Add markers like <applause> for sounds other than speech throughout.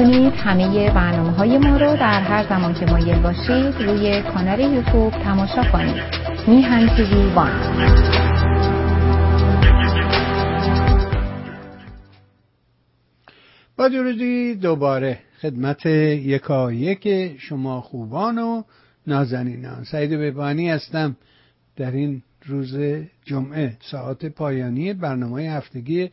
می‌تونید همه برنامه های ما رو در هر زمان که مایل باشید روی کانال یوتیوب تماشا کنید. میهن تیوی وان. با درودی دوباره خدمت یکا یک شما خوبان و نازنینان. سعید ببانی هستم در این روز جمعه ساعت پایانی برنامه هفتگی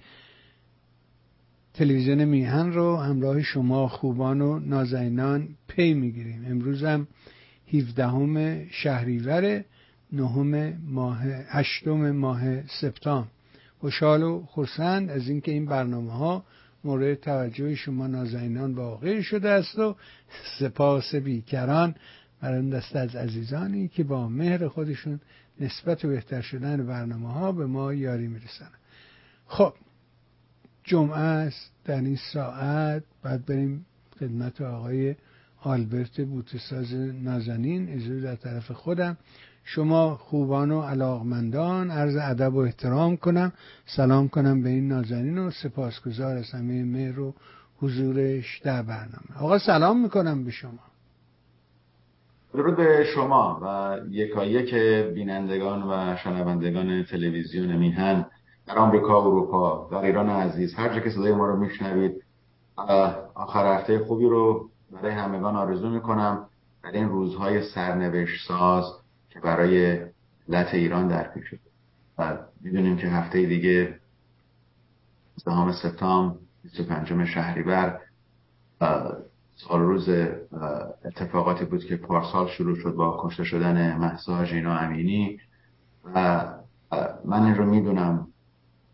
تلویزیون میهن رو همراه شما خوبان و نازنینان پی می‌گیریم. امروز هم 17 شهریور نهم ماه هشتم ماه سپتامبر. خوشحال و خرسند از اینکه این برنامه ها مورد توجه شما نازنینان واقع شده است و سپاس بیکران بر اون دست از عزیزانی که با مهر خودشون نسبت و بهتر شدن برنامه ها به ما یاری می‌رسن. خب جمعه است در این ساعت بعد بریم خدمت آقای آلبرت بوتساز نازنین اجازه در طرف خودم. شما خوبان و علاقمندان عرض ادب و احترام کنم. سلام کنم به این نازنین و سپاسگزار از همه مهر و حضورش در برنامه. آقا سلام می‌کنم به شما. درود به شما و یکایک بینندگان و شنوندگان تلویزیون میهن. در آمریکا و اروپا در ایران عزیز هر جا که صدای ما رو میشنوید آخر هفته خوبی رو برای همگان آرزو می‌کنم در این روزهای سرنوشت ساز که برای لط ایران در پیش و می‌دونیم که هفته دیگه دهم سپتامبر 25 شهریور سال روز اتفاقاتی بود که پارسال شروع شد با کشته شدن محسا جینا امینی. و من این رو می‌دونم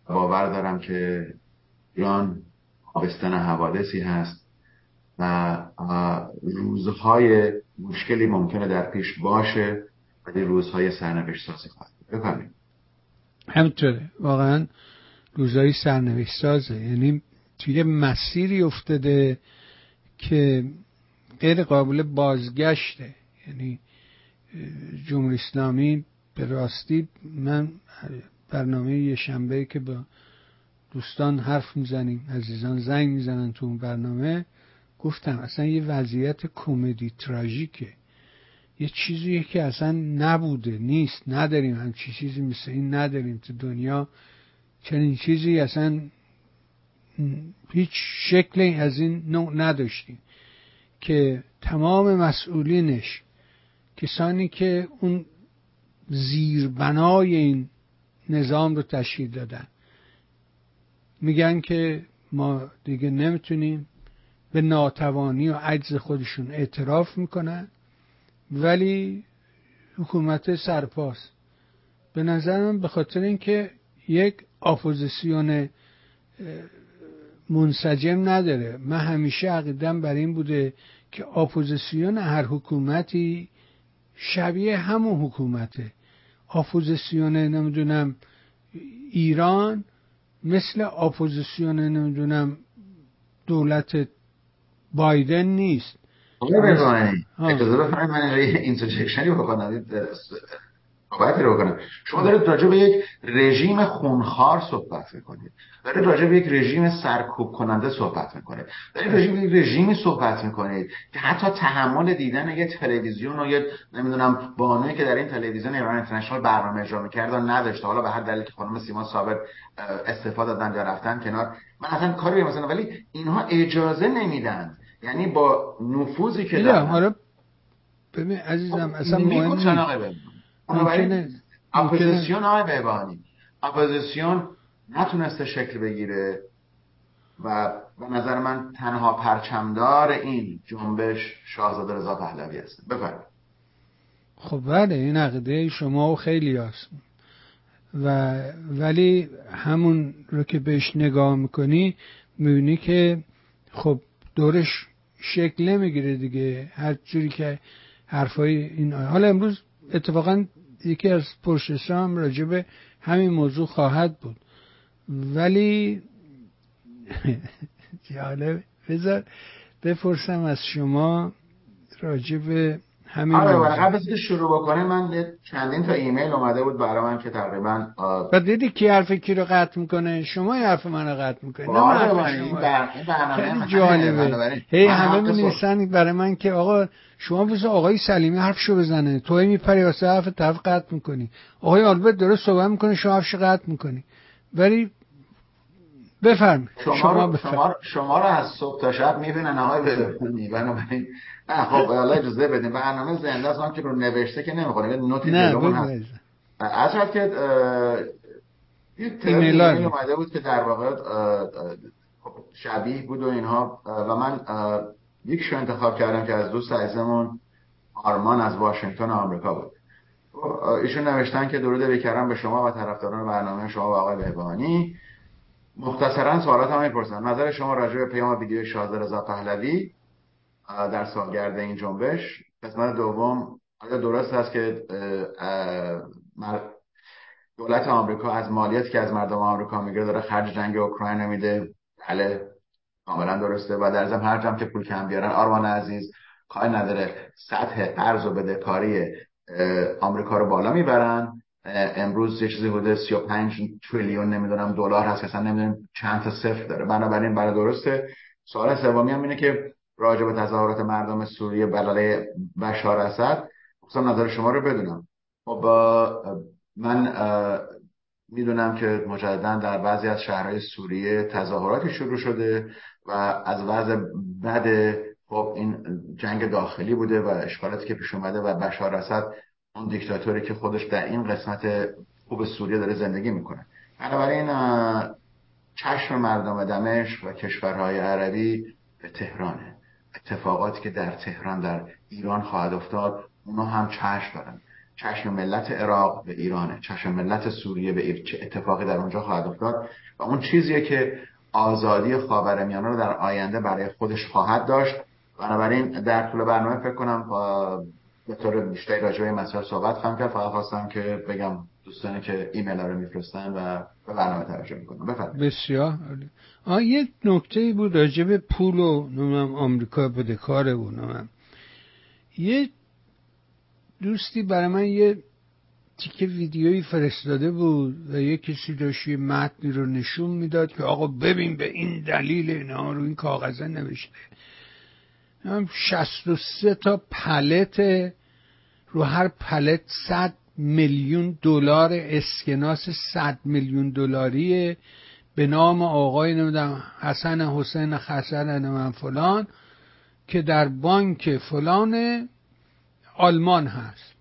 باور دارم که ایران آبستن حوادثی هست و روزهای مشکلی ممکنه در پیش باشه ولی روزهای سرنوشت سازی خواهد بفرمایید. همینطوره. واقعا روزهای سرنوشت سازه. یعنی توی مسیری افتاده که غیر قابل بازگشته. یعنی جمهوری اسلامی به راستی من برنامه یه شنبه که با دوستان حرف می‌زنیم عزیزان زنگ می‌زنن تو اون برنامه. گفتم اصلا یه وضعیت کمدی تراژیکه. یه چیزیه که اصلا نبوده نیست. نداریم همچی چیزی مثل این نداریم تو دنیا. چنین چیزی اصلا هیچ شکلی از این نوع نداشتیم. که تمام مسئولینش کسانی که اون زیربنای این نظام رو تشکیل دادن. میگن که ما دیگه نمی‌تونیم به ناتوانی و عجز خودشون اعتراف می‌کنن ولی حکومت سرپاس. به نظر من به خاطر اینکه یک اپوزیسیون منسجم نداره. من همیشه عقیدم بر این بوده که اپوزیسیون هر حکومتی شبیه همون حکومته. اپوزیسیون نمی‌دونم ایران مثل اپوزیسیون نمی‌دونم دولت بایدن نیست. اجازه بفرمایید من اینترجکشنی بکنم. صحبتی رو بکنم. شما دارید راجع به یک رژیم خونخوار صحبت می‌کنید. دارید راجع به یک رژیم سرکوب کننده صحبت می‌کنید. دارید راجع به یک رژیمی صحبت می‌کنید که حتی تحمل دیدن یه تلویزیون و یه نمی‌دونم بانوی که در این تلویزیون ایران اینترنشنال برنامه اجرا می‌کرد و نداشته. حالا به هر دلیلی که خانم سیمان ثابت استفاده دادن یا رفتن کنار. من اصلا کاری مثلا ولی اینها اجازه نمیدن. یعنی با نفوذی که دارن. ببین عزیزم خب، اصلا مهم بنابراین اپوزیسیون آقای بهبهانی اپوزیسیون نتونسته شکل بگیره و به نظر من تنها پرچمدار این جنبش شاهزاده رضا پهلوی است. بفرمایید. خب بله این عقیده شما و خیلی هست و ولی همون رو که بهش نگاه می‌کنی می‌بینی که خب دورش شکل نمی‌گیره دیگه. هر جوری که حرفای این حالا امروز اتفاقا یکی از پرسش هم به همین موضوع خواهد بود. ولی <laughs> جالب. بذار بپرسم از شما راجع به همین آره قبل از که شروع بکنه من چندین تا ایمیل اومده بود برای من که تقریبا و دیدی کی حرف کی رو قطع می‌کنه؟ شما حرف من رو قطع می‌کنه نه آره این برنامه جالبه. هی همه می برای من که آقا شما بس آقای سلیمی حرفشو بزنه. تو میپری واسه حرف طرف قطع می‌کنی. آقای آلبرت داره صحبت می‌کنه شما حرفش قطع می‌کنی. ولی بفرم شما, شما, رو شما, شما رو از صبح تا شب می‌بینن آقای بفرمی بنابراین خب حالا اجازه بدیم. برنامه زنده است که رو نوشته که نمی‌خونه. یه نوتی جلومون هست. از که یه ایمیل اومده بود که در واقع خب، شبیه بود و اینها. و من یک شو انتخاب کردم که از دوست عزیزمون آرمان از واشنگتن آمریکا بود. ایشون نوشتن که درود بکرم به شما و طرفداران برنامه شما و آقای بهبانی مختصرا سوالات هم می‌پرسن. نظر شما راجع به پیام ویدیو شازده رضا پهلوی در سالگرد این جنبش. قسمت دوم آیا درست است که دولت آمریکا از مالیاتی که از مردم آمریکا می‌گیره داره خرج جنگ اوکراین میده؟ بله کاملا درسته. و در ضمن هر که پول کم بیارن آرمان عزیز کاری نداره. سطح قرض و بدهکاری آمریکا رو بالا می‌برن. امروز یه چیزی حدود 35 تریلیون نمی‌دونم دلار هست اصلا نمی‌دونم چند تا صفر داره. بنابراین برای درسته. سوال سومی هم اینه که راجع به تظاهرات مردم سوریه بلاله بشار اسد خصوصا نظر شما رو بدونم. خب من می‌دونم که مجددا در بعضی از شهرهای سوریه تظاهراتی شروع شده و از وضع بد خب این جنگ داخلی بوده و اشکالاتی که پیش اومده و بشار اسد اون دیکتاتوری که خودش در این قسمت خوب سوریه داره زندگی می‌کنه. بنابراین چشم مردم دمشق و کشورهای عربی به تهرانه. اتفاقاتی که در تهران در ایران خواهد افتاد اونا هم چشم دارن. چشم ملت عراق به ایرانه چشم ملت سوریه به چه اتفاقی در اونجا خواهد افتاد. و اون چیزیه که آزادی خاورمیانه رو در آینده برای خودش خواهد داشت. بنابراین در طول برنامه فکر کنم به طور بیشتری راجع به مسائل صحبت خواهم کرد. فقط خواستم که بگم دوستانی که ایمیل رو میفرستن و به برنامه توجه می‌کنم. بفرمایید. بسیار آه یه نکته بود راجع به پول و نمیم آمریکا بدهکاره بود نمیم یه دوستی برای من یه تیکه ویدیویی فرستاده بود و یه کسی داشت یه متنی رو نشون می‌داد که آقا ببین به این دلیل اینا رو این کاغذه نوشته. 63 تا پلت رو هر پلت 100 میلیون دلار اسکناس 100 میلیون دلاری به نام آقای نمی‌دونم حسن حسین خسن من فلان که در بانک فلان آلمان هست.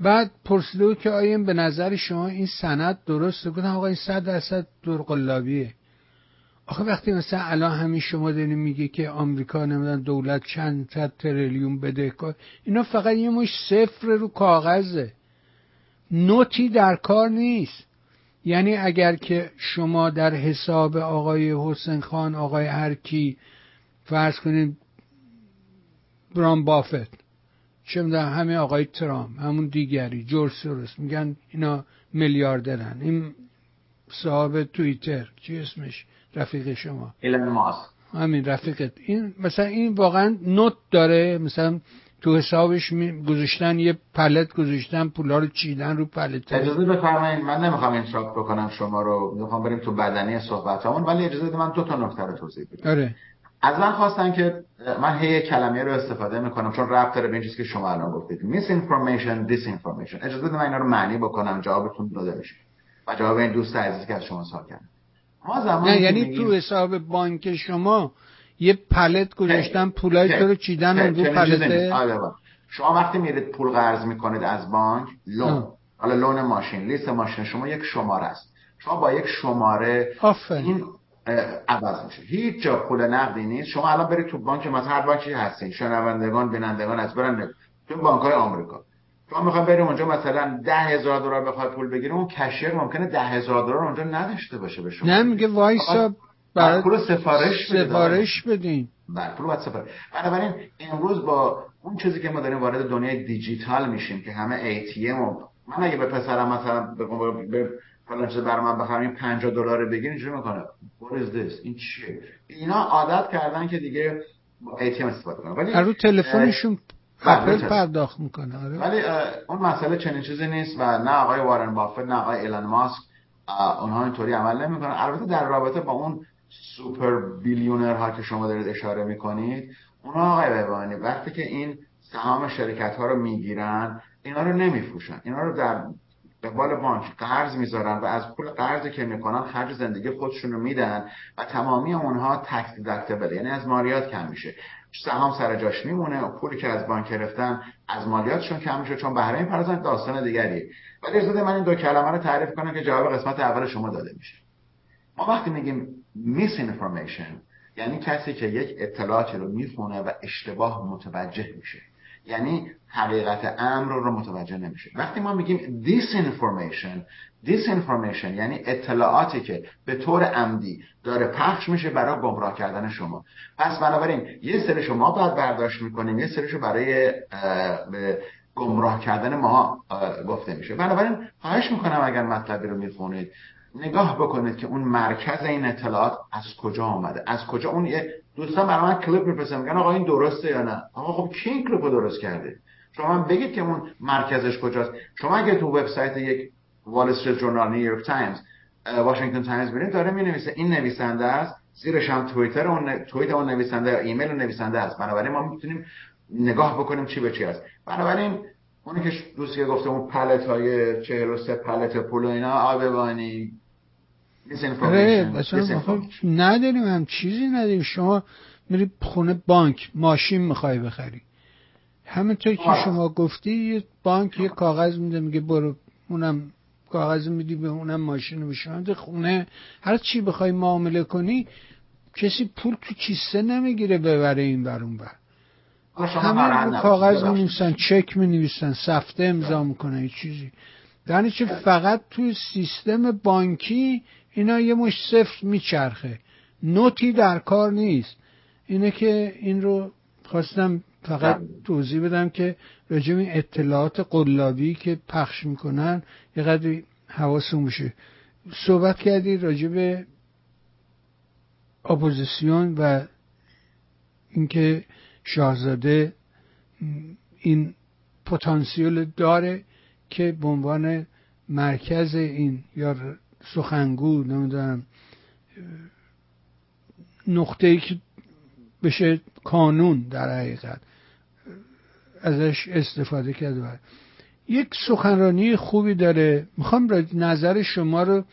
بعد پرسیده که آیا به نظر شما این سند درسته؟ گفتم آقا این صد درصد درقلابیه آخه وقتی مثلا الان همین شما دارین میگه که آمریکا نمیدن دولت چند صد تریلیون بده اینا فقط یه مش صفر رو کاغذه. نوتی در کار نیست. یعنی اگر که شما در حساب آقای حسین خان آقای هرکی فرض کنید برام بافت چه می‌دونم همه آقای ترام همون دیگری جورج سورس میگن اینا میلیاردرن. این صاحب توییتر چی اسمش؟ رفیق شما. ایلن ماسک. همین رفیقت. این مثلا این واقعا نوت داره. مثلا تو حسابش گذاشتن یه pallet گذاشتن پولا رو چیدن رو pallet. اجازه بفرمایید. من نمی‌خوام این shock بکنم شما رو. می‌خوام بریم تو بدنه‌ی صحبتامون. ولی اجازه بده من دو تا نکته رو توضیح بدم. آره. از من خواستن که من هی کلمه رو استفاده می‌کنم چون ربط داره به این چیزی که شما الان گفتید. misinformation disinformation اجازه بده من اینا رو معنی بکنم جوابتون داده میشه و جواب این دوست عزیزی که از شما سوال کردم نه یعنی تو حساب بانک شما یه پلت گذاشتن پولای تو رو چیدن رو پلته؟ آره، شما وقتی میرید پول قرض می‌کنید از بانک لون. حالا لون ماشین لیست ماشین شما یک شماره است. شما با یک شماره این عوض میشه. هیچ جا پول نقدی نیست. شما الان برید تو بانک مثلا هر بانکی هستین شنوندگان بینندگان از برن تو بانک های آمریکا. شما می‌خواد بریم اونجا مثلا ده هزار دلار بخواد پول بگیره اون کشیر ممکنه ده هزار دلار اونجا نداشته باشه به شما. نه میگه وایسا. برای پول سفارش سفارش بدین. بر پول سفارش. بنابراین امروز با اون چیزی که ما داریم وارد دنیای دیجیتال میشیم که همه ATM و من اگه به پسرم مثلا به فلان چیز برای من بخرم این 50 دلار بگیر اینجوری می‌کنه. What is this? این چیه؟ اینا عادت کردن که دیگه ATM استفاده کنن. ولی رو تلفنشون اپل پرداخت می‌کنه آره. ولی اون مسئله چنین چیزی نیست و نه آقای وارن بافت نه آقای ایلان ماسک اونها اینطوری عمل نمی‌کنن. البته در رابطه با اون سوپر بیلیونر ها که شما دارید اشاره می‌کنید اونها آقای ببانی وقتی که این سهام شرکت ها رو می‌گیرن اینا رو نمیفروشن. اینا رو در قبال بانک قرض می‌ذارن و از پول قرضی که می‌کنن خرج زندگی خودشون رو میدن و تمامی اونها تکس دیدکتبل یعنی از مالیات کم میشه. سهام سر جاش میمونه و پولی که از بانک گرفتن از مالیاتشون کم میشه چون بهره می‌پردازن داستان دیگری ولی اجازه من این دو کلمه رو تعریف کنم که جواب قسمت اول شما داده میشه. ما وقتی میگیم میس انفورمیشن یعنی کسی که یک اطلاعاتی رو می‌خونه و اشتباه متوجه میشه. یعنی حقیقت امر رو متوجه نمیشه. وقتی ما میگیم disinformation disinformation یعنی اطلاعاتی که به طور عمدی داره پخش میشه برای گمراه کردن شما. پس بنابراین یه سری شما باید برداشت می‌کنیم یه سریشو برای گمراه کردن ما گفته میشه. بنابراین خواهش می‌کنم اگر مطلبی رو می‌خونید نگاه بکنید که اون مرکز این اطلاعات از کجا آمده. از کجا؟ اون یه دوستان برای من کلیپ میفرستن میگن آقا این درسته یا نه؟ آقا خب کی این کلیپ رو درست کرده؟ شما بگید که اون مرکزش کجاست. شما اگه تو وبسایت یک وال استریت جورنال نیویورک تایمز واشنگتن تایمز برید داره می نویسه این نویسنده است. زیرش هم توییتر اون توییت اون نویسنده ایمیل اون نویسنده است. بنابراین ما می‌تونیم نگاه بکنیم چی به چی است. بنابراین اونی که دوستی گفته اون پلت های 43 پلت پول و اینا آبوانی آره نداریم هم چیزی نداریم. شما میری خونه بانک ماشین می‌خوای بخری. همینطور که شما گفتی یه بانک یه کاغذ میده میگه برو اونم کاغذ میدی به اونم ماشین رو خونه هر چی بخوای معامله کنی کسی پول تو کیسه نمی‌گیره ببره این بر اون بر همه کاغذ می نویسن چک می نویسن سفته امضا می‌کنن چیزی. یعنی چه فقط توی سیستم بانکی اینا یه مش صفر میچرخه. نوتی در کار نیست. اینه که این رو خواستم فقط توضیح بدم که راجع این اطلاعات قلابی که پخش می‌کنن یه قدری حواسون بشه صحبت کردی راجع به اپوزیسیون و اینکه شاهزاده این پتانسیل داره که به عنوان مرکز این یا سخنگو نمی‌دونم نقطه ای که بشه کانون در حقیقت. ازش استفاده کرده یک سخنرانی خوبی داره. می‌خوام نظر شما رو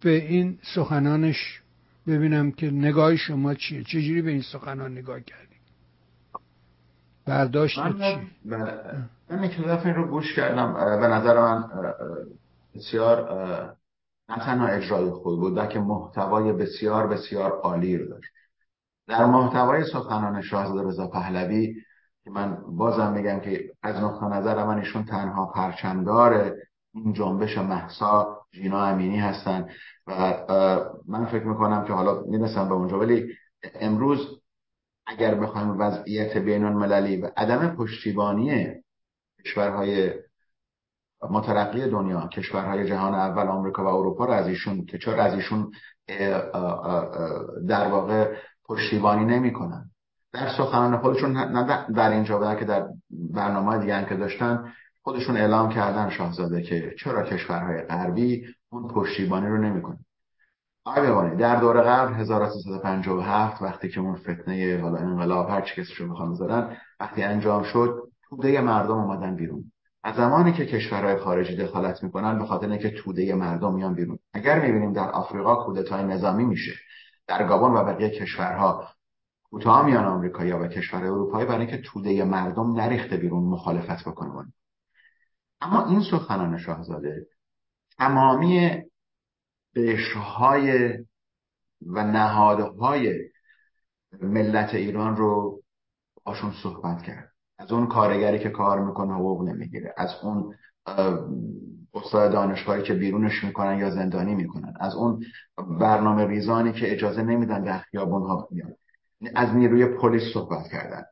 به این سخنانش ببینم که نگاه شما چیه. چجوری به این سخنان نگاه کردی؟ برداشت من چی؟ من این رو گوش کردم. به نظر من بسیار نه تنها اجرای خوب بود بلکه محتوای بسیار بسیار عالی رو داشت. در محتوای سخنان شاهزاده رضا پهلوی که من بازم میگم که از نقطه نظر من ایشون تنها پرچمدار این جنبش محسا جینا امینی هستن و من فکر می‌کنم که حالا می‌رسم به اونجا. ولی امروز اگر بخوایم وضعیت بین المللی و عدم پشتیبانی کشورهای مترقی دنیا کشورهای جهان اول آمریکا و اروپا رو از ایشون که چرا از ایشون در واقع پشتیبانی نمی‌کنن. در سخنان خودشون نه در اینجا که در برنامه دیگه که داشتن خودشون اعلام کردن شاهزاده که چرا کشورهای غربی اون پشتیبانی رو نمی‌کنن. آقای در دور قبل 1357 وقتی که اون فتنه حالا انقلاب هر چی کسیشو بخوام بذارن وقتی انجام شد توده مردم اومدن بیرون. از زمانی که کشورهای خارجی دخالت می‌کنن به خاطر اینکه توده مردم میان بیرون. اگر می‌بینیم در آفریقا کودتای نظامی میشه در گابون و بقیه کشورها کوتاه میان آمریکایی و کشور اروپایی برای اینکه توده مردم نریخته بیرون مخالفت بکنه. اما این سخنان شاهزاده تمامی قشرهای و نهادهای ملت ایران رو باشون صحبت کرد. از اون کارگری که کار می‌کنه حقوق نمی‌گیره از اون استاد دانشگاهی که بیرونش می‌کنن یا زندانی می‌کنن از اون برنامه ریزانی که اجازه نمیدن در خیابون ها بیان. از نیروی پلیس صحبت کردن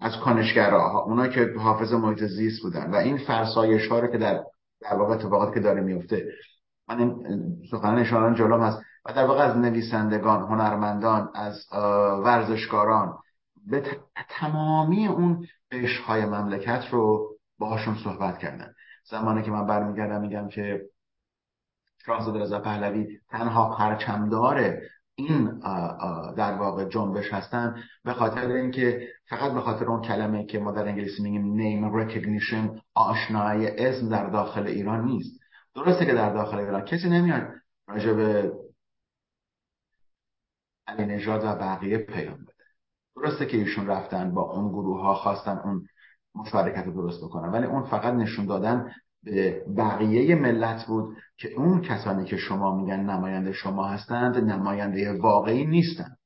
از کنشگرها اونا که حافظ محیط زیست بودن و این فرسایش ها رو که در در واقع اتفاقاتی که داره میفته. من سخنان اشاران جلوم هست و در واقع از نویسندگان هنرمندان از ورزشکاران به تمامی اون قشرهای مملکت رو باهاشون صحبت کردن. زمانی که من برمیگردم میگم که شاهزاده رضا پهلوی تنها پرچمدار این در واقع جنبش هستن به خاطر اینکه فقط به خاطر اون کلمه که ما در انگلیسی میگیم name recognition آشنایی اسم در داخل ایران نیست. درسته که در داخل ایران کسی نمیاد راجع به علی نژاد و بقیه پیام بده. درسته که ایشون رفتن با اون گروه ها خواستن اون مشارکت رو درست بکنن ولی اون فقط نشون دادن به بقیه ملت بود که اون کسانی که شما میگن نماینده شما هستند نماینده واقعی نیستند.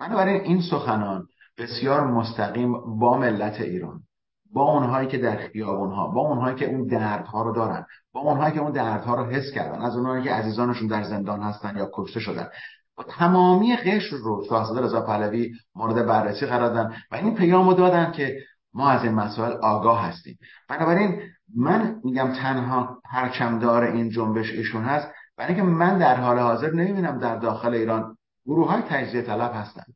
بنابراین این سخنان بسیار مستقیم با ملت ایران با اونهایی که در خیابونها با اونهایی که اون دردها رو دارن با اونهایی که اون دردها رو حس کردن از اونهایی که عزیزانشون در زندان هستن یا کشته شدن. با تمامی قشر رو شاهزاده رضا پهلوی مورد بررسی قرار دادن و این پیام دادن که ما از این مسائل آگاه هستیم. بنابراین من میگم تنها پرچمدار این جنبش ایشون هست برای اینکه من در حال حاضر نمی‌بینم در داخل ایران گروه های تجزیه طلب هستند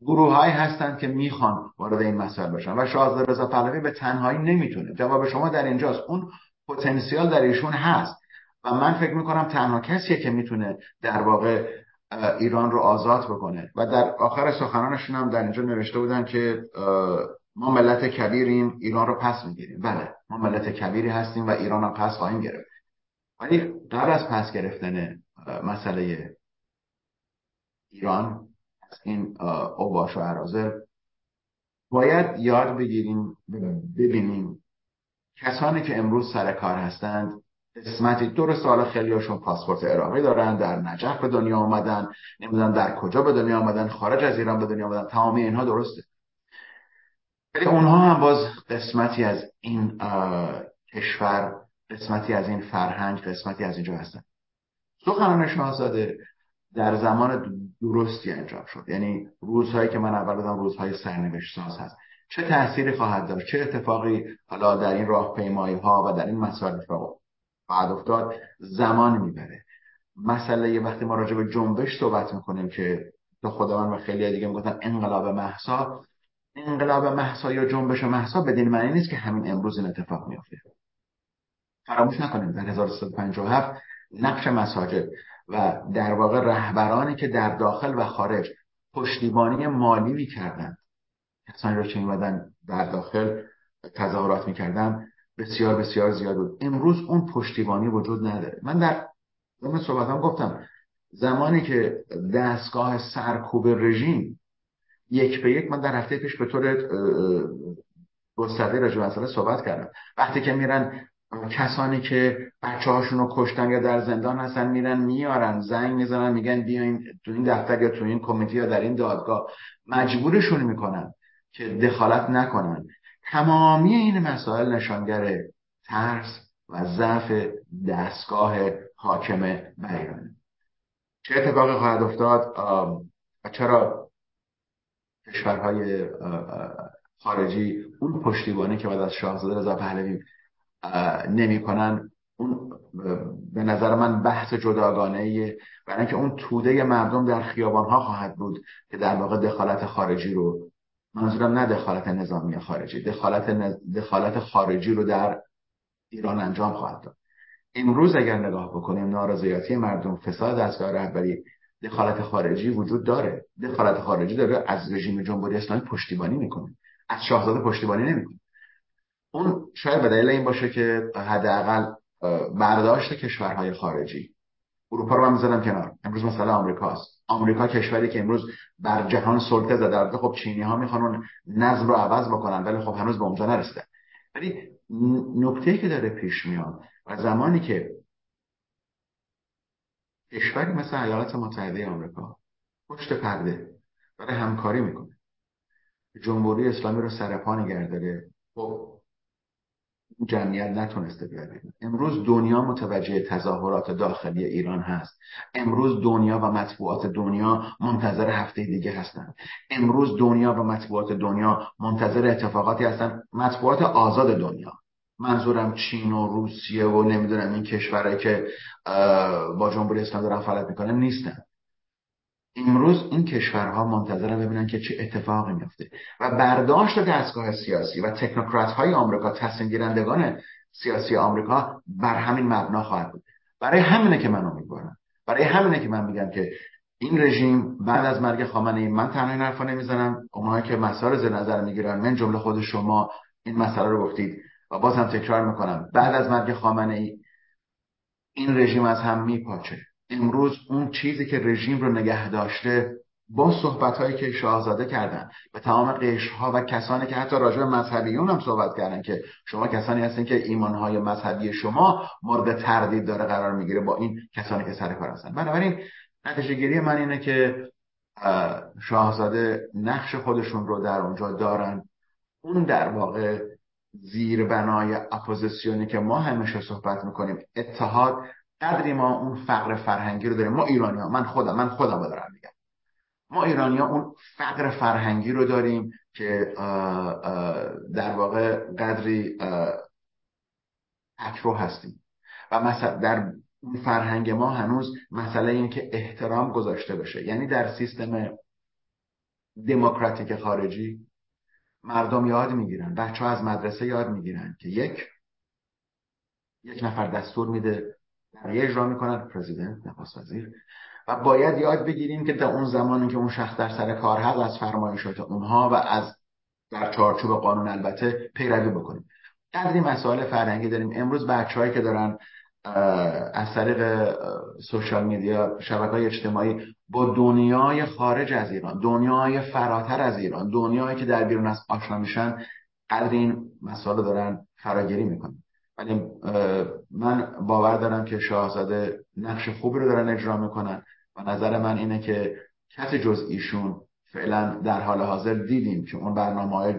گروه های هستند که می‌خوان وارد این مسائل بشن و شاهزاده رضا پهلوی به تنهایی نمی‌تونه. جواب شما در اینجاست. اون پتانسیل در ایشون هست و من فکر می‌کنم تنها کسیه که می‌تونه در واقع ایران رو آزاد بکنه. و در آخر سخنانشون هم در اینجا نوشته بودن که ما ملت کبیریم ایران رو پس می‌گیریم. بله. ما ملت کبیری هستیم و ایران رو پس خواهیم گرفت. ولی قبل از پس گرفتن مسئله ایران از این اوباش و عرازل باید یاد بگیریم ببینیم کسانی که امروز سر کار هستند قسمتی درست حالا خیلی هاشون پاسپورت عراقی دارن در نجف به دنیا آمدن نمی‌دونم در کجا به دنیا آمدن خارج از ایران به دنیا آمدن تمام اینها درسته. ولی اونها هم باز قسمتی از این کشور قسمتی از این فرهنگ قسمتی از اینجا هستن. سخنان شاهزاده در زمان درستی انجام شد. یعنی روزهایی که من اول بودم روزهای سرنوشت ساز هست. چه تأثیری خواهد داشت؟ چه اتفاقی حالا در این راهپیمایی ها و در این مسائل خواهد افتاد؟ زمان می‌بره. مسئله یه وقتی ما راجع به جنبش صحبت می‌کنیم که تو خدا من و خیلی دیگه می‌گفتن انقلاب محسا انقلاب محسا یا جنبش محسا بدین معنی نیست که همین امروز این اتفاق میافته. فراموش نکنیم در 1357 نقش مساجد و در واقع رهبرانی که در داخل و خارج پشتیبانی مالی می‌کردن کسانی رو که میمدن در داخل تظاهرات می‌کردن بسیار بسیار زیاد بود. امروز اون پشتیبانی وجود نداره. من در ضمن صحبتم گفتم زمانی که دستگاه سرکوب رژیم یک به یک من در هفته پیش به طور گسترده راجع مسئله صحبت کردم. وقتی که میرن کسانی که بچه هاشون رو کشتن یا در زندان هستن میرن میارن زنگ می‌زنن میگن بیاین تو این دفتر یا تو این کمیته یا در این دادگاه. مجبورشون می‌کنن که دخالت نکنن. تمامی این مسائل نشانگر ترس و ضعف دستگاه حاکم بر چه اتفاقی خواهد افتاد؟ و چرا کشورهای خارجی اون پشتیبانی که بعد از شاهزاده رضا پهلوی نمی‌کنن اون به نظر من بحث جداگانه ایه برای اینکه اون توده مردم در خیابان ها خواهد بود که در واقع دخالت خارجی رو منظورم نه دخالت نظامی خارجی دخالت, دخالت خارجی رو در ایران انجام خواهد داد. امروز اگر نگاه بکنیم نارضایتی مردم فساد دستگاه رهبری دخالت خارجی وجود داره. دخالت خارجی داره از رژیم جمهوری اسلامی پشتیبانی می‌کنه. از شاهزاده پشتیبانی نمی‌کنه. اون شاید به این باشه که حداقل برداشت کشورهای خارجی. اروپا رو من می‌ذارم کنار. امروز مثلا آمریکاست آمریکا کشوری که امروز بر جهان سلطه زده. البته خب چینی ها می‌خوان اون نظم رو عوض بکنن ولی خب هنوز به اونجا نرسیده. ولی نکته که داره پیش میاد و زمانی که کشوری مثل ایالات متحده آمریکا پشت پرده داره همکاری می‌کنه. جمهوری اسلامی رو سرپا نگه داره. خب جمعیت نتونسته بیاره امروز دنیا متوجه تظاهرات داخلی ایران هست. امروز دنیا و مطبوعات دنیا منتظر هفته دیگه هستند امروز دنیا و مطبوعات دنیا منتظر اتفاقاتی هستند مطبوعات آزاد دنیا. منظورم چین و روسیه و نمی‌دونم این کشورهایی که با جمهوری اسلامی دارن فعالیت می‌کنن نیستن. امروز این کشورها منتظرن ببینن که چه اتفاقی میفته و برداشت دستگاه سیاسی و تکنوکرات های آمریکا تصمیم گیرندگان سیاسی آمریکا بر همین مبنا خواهد بود. برای همینه که من امیدوارم. برای همینه که من میگم که این رژیم بعد از مرگ خامنه ای من تنها این حرفا نمی‌زنم. اونایی که مسائل زیر نظر می‌گیرن من جمله خود شما این مسئله رو گفتید. و باز هم تکرار می‌کنم. بعد از مرگ خامنه ای این رژیم از هم میپاچه. امروز اون چیزی که رژیم رو نگه داشته با صحبت هایی که شاهزاده کردن به تمام قشرها و کسانی که حتی راجع به مذهبیون هم صحبت کردن که شما کسانی هستین که ایمانهای مذهبی شما مورد تردید داره قرار می‌گیره با این کسانی که سر کار هستن. بنابراین نتیجه گیری من اینه که شاهزاده نقش خودشون رو در اونجا دارن. اون در واقع زیربنای اپوزیسیونی که ما همیشه صحبت می‌کنیم. اتحاد قدری ما اون فقر فرهنگی رو داریم ما ایرانی ها من خودم من خودم دارم میگم. ما ایرانی ها اون فقر فرهنگی رو داریم که در واقع قدری اکرو هستیم. و مثلا در فرهنگ ما هنوز مسئله این که احترام گذاشته بشه. یعنی در سیستم دموکراتیک خارجی مردم یاد می‌گیرن بچه ها از مدرسه یاد می‌گیرن که یک یک نفر دستور میده یه اجرا می‌کنن پرزیدنت نخست وزیر. و باید یاد بگیریم که در اون زمانی که اون شخص در سر کار هست از فرمایشات اونها و از در چارچوب قانون البته پیروی بکنیم. قدری مسائل فرهنگی داریم. امروز بچههایی که دارن از طریق سوشال میدیا شبکه های اجتماعی با دنیای خارج از ایران دنیای فراتر از ایران دنیایی که در بیرون از آشنا میشن قدر این مسائل دارن فراگیری می‌کنن. ولی من باور دارم که شاهزاده نقش خوبی رو دارن اجرا می‌کنن و نظر من اینه که کسی جز ایشون فعلا در حال حاضر دیدیم که اون برنامه های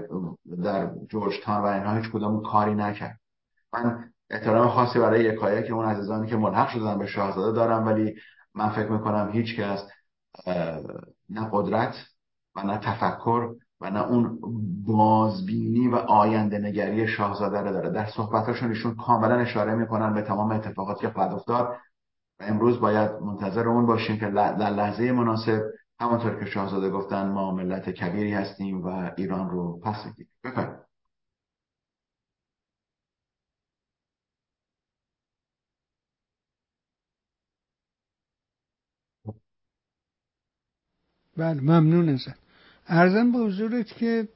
در جورج تان و اینها هیچ کدام کاری نکرد. من احترام خاصی برای یکایک که اون عزیزانی که ملحق شدن به شاهزاده دارم ولی من فکر می‌کنم هیچ کس نه قدرت و نه تفکر و نه اون بازبینی و آینده نگری شاهزاده رو داره. در صحبتاشون ایشون کاملا اشاره می‌کنن به تمام اتفاقاتی که خواهد افتاد و امروز باید منتظر اون باشیم که در لحظه مناسب همانطور که شاهزاده گفتن ما ملت کبیری هستیم و ایران رو پس می‌گیریم بفرمایید. بله ممنون ازت. ارزم به حضورت که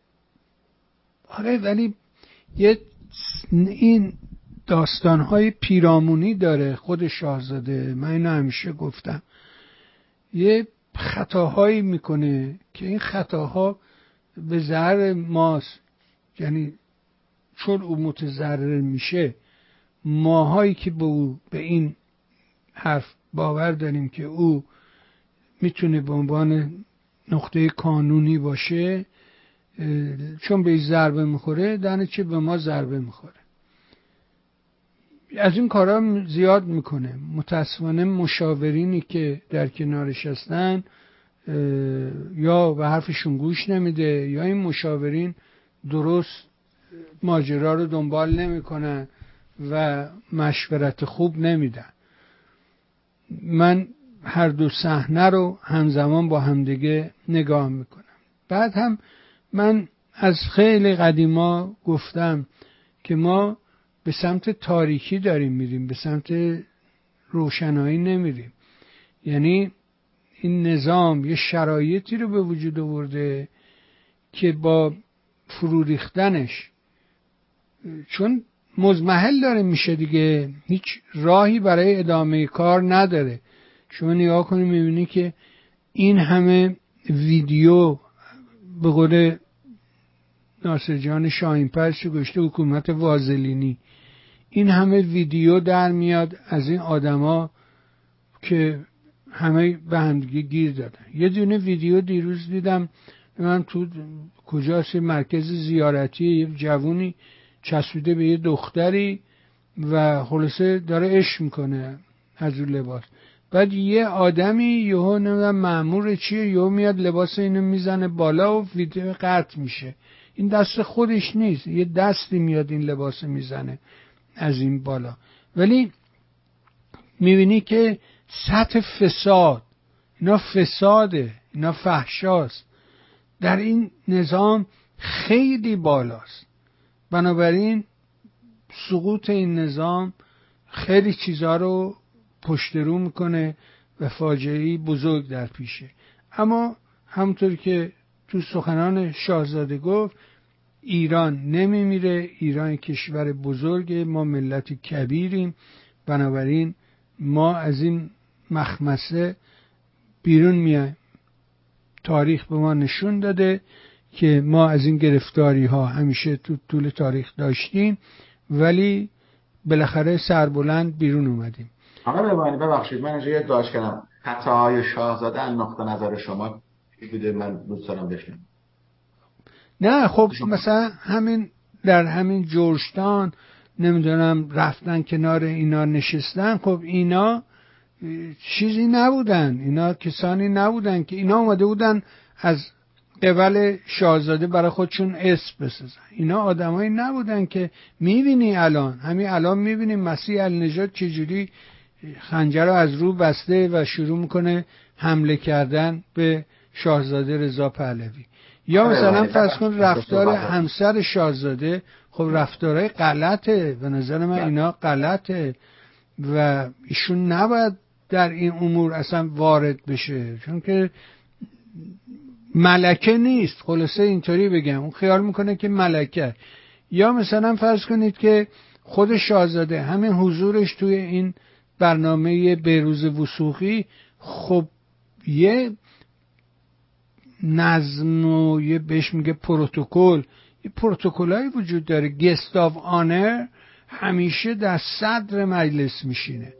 آره ولی یه این داستانهای پیرامونی داره خود شاهزاده. من اینو همیشه گفتم. یه خطاهایی می‌کنه که این خطاها به ضرر ماست. یعنی چون او متضرر میشه ماهایی که به او به این حرف باور داریم که او می‌تونه به عنوان نقطه کانونی باشه چون به ضربه می‌خوره دانه چه به ما ضربه می‌خوره. از این کارا زیاد می‌کنه. متاسفانه مشاورینی که در کنارش هستن یا به حرفشون گوش نمیده یا این مشاورین درست ماجرا رو دنبال نمی‌کنن و مشورت خوب نمیدن. من هر دو صحنه رو همزمان با همدیگه نگاه می‌کنم. بعد هم من از خیلی قدیما گفتم که ما به سمت تاریکی داریم میریم به سمت روشنایی نمیریم. یعنی این نظام یه شرایطی رو به وجود آورده که با فرو ریختنش چون مزمحل داره میشه دیگه هیچ راهی برای ادامه کار نداره. شما نگاه کنید می‌بینی که این همه ویدیو به قول ناصر جان شاهین پرش گشته حکومت وازلینی این همه ویدیو در میاد از این آدما که همه به همدیگه گیر دادن. یه دونه ویدیو دیروز دیدم من تو کجاست؟ مرکز زیارتی یه جوونی چسبیده به یه دختری و خلاصه داره عشق می‌کنه از اون لباس. بعد یه آدمی یهو نمی‌دونم مامور چیه یهو میاد لباس اینو می‌زنه بالا و ویدیو قطع میشه. این دست خودش نیست یه دستی میاد این لباس می‌زنه از این بالا. ولی می‌بینی که سطح فساد اینا فساده اینا فحشاست. در این نظام خیلی بالاست. بنابراین سقوط این نظام خیلی چیزها رو پشت رو می‌کنه و فاجعه بزرگ در پیشه. اما همونطور که تو سخنان شاهزاده گفت ایران نمیمیره ایران کشور بزرگ ما ملت کبیریم. بنابراین ما از این مخمسه بیرون میایم. تاریخ به ما نشون داده که ما از این گرفتاری ها همیشه تو طول تاریخ داشتیم ولی بالاخره سربلند بیرون اومدیم. آقا ببینید ببخشید من اینجا یه داشت کردم. حتی های شاهزاده از نقطه نظر شما بوده؟ من دوست دارم بشنم نه خب مثلا همین در همین جورجتان نمی‌دونم رفتن کنار اینا نشستن خب اینا چیزی نبودن. اینا کسانی نبودن که اینا اومده بودن از قبل شاهزاده برای خودشون اسم بسازن. اینا آدمایی نبودن که می‌بینی الان. همین الان می‌بینی مسیح النجات چجوری خنجر رو از رو بسته و شروع می‌کنه حمله کردن به شاهزاده رضا پهلوی. یا مثلا فرض کن رفتار همسر شاهزاده خب رفتارهای غلطه. به نظر من اینا غلطه و ایشون نباید در این امور اصلا وارد بشه. چون که ملکه نیست. خلاصه اینطوری بگم. اون خیال می‌کنه که ملکه. یا مثلا فرض کنید که خود شاهزاده همین حضورش توی این برنامه بهروز وثوقی خب یه نظم و یه بهش میگه پروتکل. یه پروتکلایی وجود داره. guest of honor همیشه در صدر مجلس میشینه.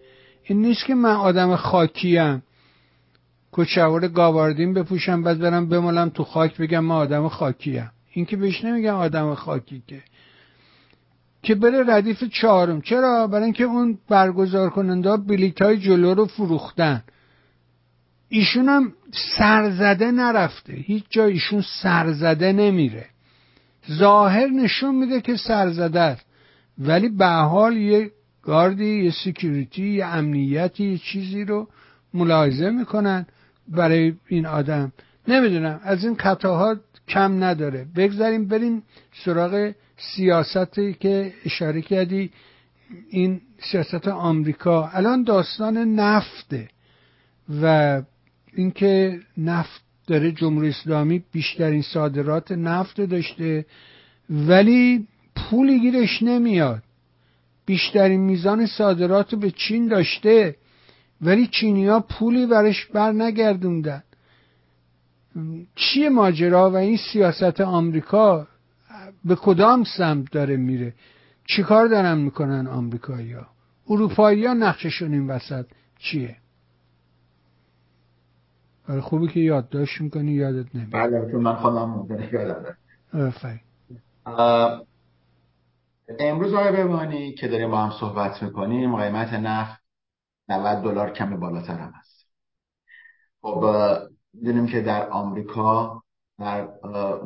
این نیست که من آدم خاکیم کت شلوار گاباردین بپوشم بعد برم بمالم تو خاک بگم من آدم خاکیم. این که بهش نمیگم آدم خاکی که. که بره ردیف چهارم. چرا؟ برای اینکه اون برگزار کننده بلیت های جلو رو فروختن. ایشون هم سرزده نرفته. هیچ جا ایشون سرزده نمیره. ظاهر نشون میده که سرزده است. ولی به هر حال یه گاردی یه security یه امنیتی یه چیزی رو ملاحظه می‌کنن برای این آدم. نمی‌دونم. از این خطاها کم نداره. بگذاریم بریم سراغ سیاستی که اشاره کردی این سیاست آمریکا. الان داستان نفته و اینکه نفت داره جمهوری اسلامی بیشترین صادرات نفت داشته ولی پولی گیرش نمیاد. بیشترین میزان صادرات به چین داشته ولی چینیا پولی برش بر نگردوندن. چیه ماجرا و این سیاست آمریکا؟ به کدام سمت داره میره؟ چیکار دارن می‌کنن آمریکایی ها اروپایی ها نقششون این وسط چیه؟ آره خوبی که یادداشت می‌کنی یادت نمیاد. بله چون من خودم یادم امروز آقای بمانی که داریم با هم صحبت می‌کنیم قیمت نفت 90 دلار کم بالاتر هم هست. خب دیدیم که در آمریکا در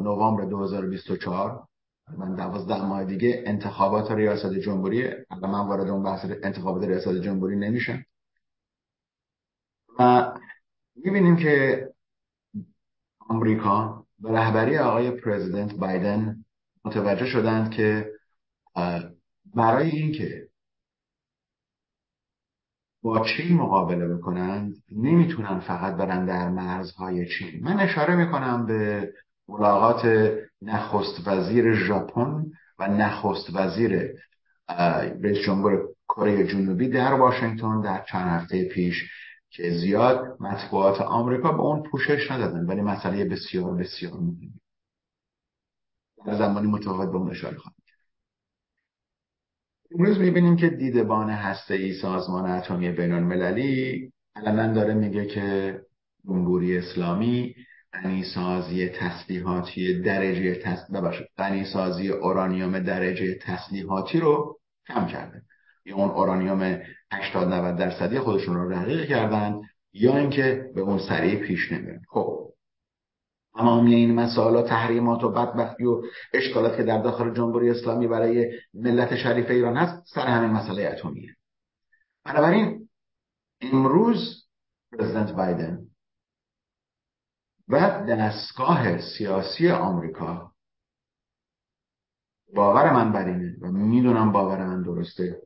نوامبر 2024 من دوازده ماه دیگه انتخابات ریاست جمهوری من وارد اون بحث انتخابات ریاست جمهوری نمیشم. و می‌بینیم که آمریکا به رهبری آقای پرزیدنت بایدن متوجه شدند که برای اینکه با چین مقابله بکنند نمی‌تونن فقط برن در مرزهای چین. من اشاره می‌کنم به ملاقات نخست وزیر ژاپن و نخست وزیر رئیس جمهور کره جنوبی در واشنگتن در چند هفته پیش که زیاد مطبوعات آمریکا به اون پوشش ندادن ولی مسئله بسیار بسیار مهمی. در زمانی متفاوت به اون اشاره خواهد امروز می‌بینیم که دیدبان هسته ای سازمان اتمی بین المللی علنا داره میگه که جمهوری اسلامی غنیسازی تسلیحاتی درجه تس... غنیسازی اورانیوم درجه تسلیحاتی رو کم کرده. یا اون اورانیوم 80 90 درصدی خودشون رو رقیق کردن یا اینکه به اون سریع پیش نمیرن. خب. تمامی این مسائل و تحریمات و بدبختی و اشکالات که در داخل جمهوری اسلامی برای ملت شریف ایران هست سر همین مسئله اتمیه. بنابراین امروز پرزیدنت بایدن و دستگاه سیاسی آمریکا. باور من بر اینه و می‌دونم باور من درسته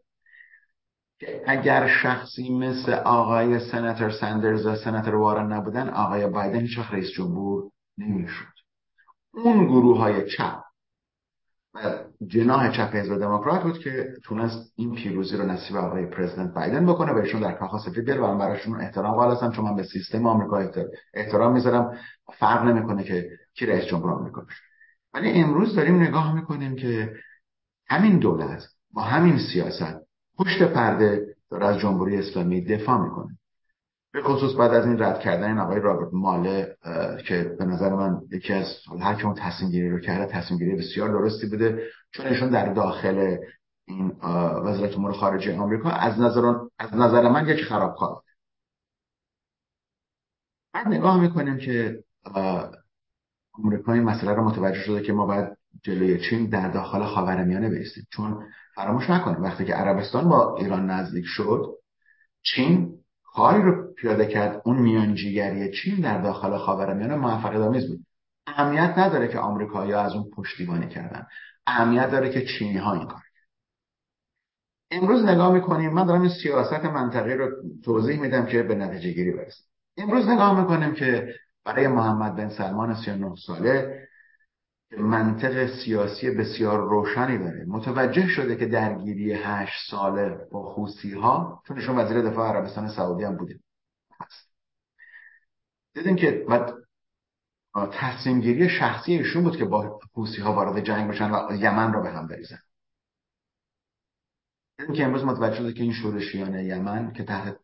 که اگر شخصی مثل آقای سناتور سندرز و سناتور وارن نبودن آقای بایدن هیچ رئیس جمهور نمی‌شد. اون گروه های چپ جناح چپ حزب دموکرات بود که تونست این پیروزی رو نصیب آقای پرزیدنت بایدن بکنه بهشون در کاخ سفید بیاره و براشون احترام قائل هستم چون من به سیستم آمریکا احترام می‌ذارم. فرق نمی‌کنه که کی رئیس جمهور آمریکا بشه ولی امروز داریم نگاه می‌کنیم که همین دولت با همین سیاست پشت پرده داره از جمهوری اسلامی دفاع می‌کنه. به خصوص بعد از این رد کردن این آقای رابرت ماله که به نظر من یکی از هر که اون تصمیم گیری رو کرده تصمیم گیری بسیار درستی بوده. چون ایشون در داخل این وزارت امور خارجه آمریکا از نظر از نظر من یک خرابکار بعد نگاه می‌کنیم که آمریکا این مسئله رو متوجه شده که ما باید جلوی چین در داخل خاورمیانه بیستیم. چون فراموش نکنیم وقتی که عربستان با ایران نزدیک شد چین کاری رو پیاده کرد اون میانجیگری چین در داخل خاورمیانه موفقیت آمیز بود. اهمیت نداره که آمریکایی‌ها از اون پشتیبانی کردن. اهمیت داره که چینی ها این کار امروز نگاه می‌کنیم من دارم این سیاست منطقه رو توضیح میدم که به نتیجه گیری برسیم. امروز نگاه می‌کنیم که برای محمد بن سلمان 39 ساله منطق سیاسی بسیار روشنی داره. متوجه شده که درگیری هشت ساله با خوسی ها چون ایشون وزیر دفاع عربستان سعودی هم بوده هست. دیدیم که تصمیم گیری شخصی ایشون بود که با خوسی ها وارد جنگ بشن و یمن رو به هم بریزن. دیدیم که امروز متوجه شده که این شورشیان یمن که تحت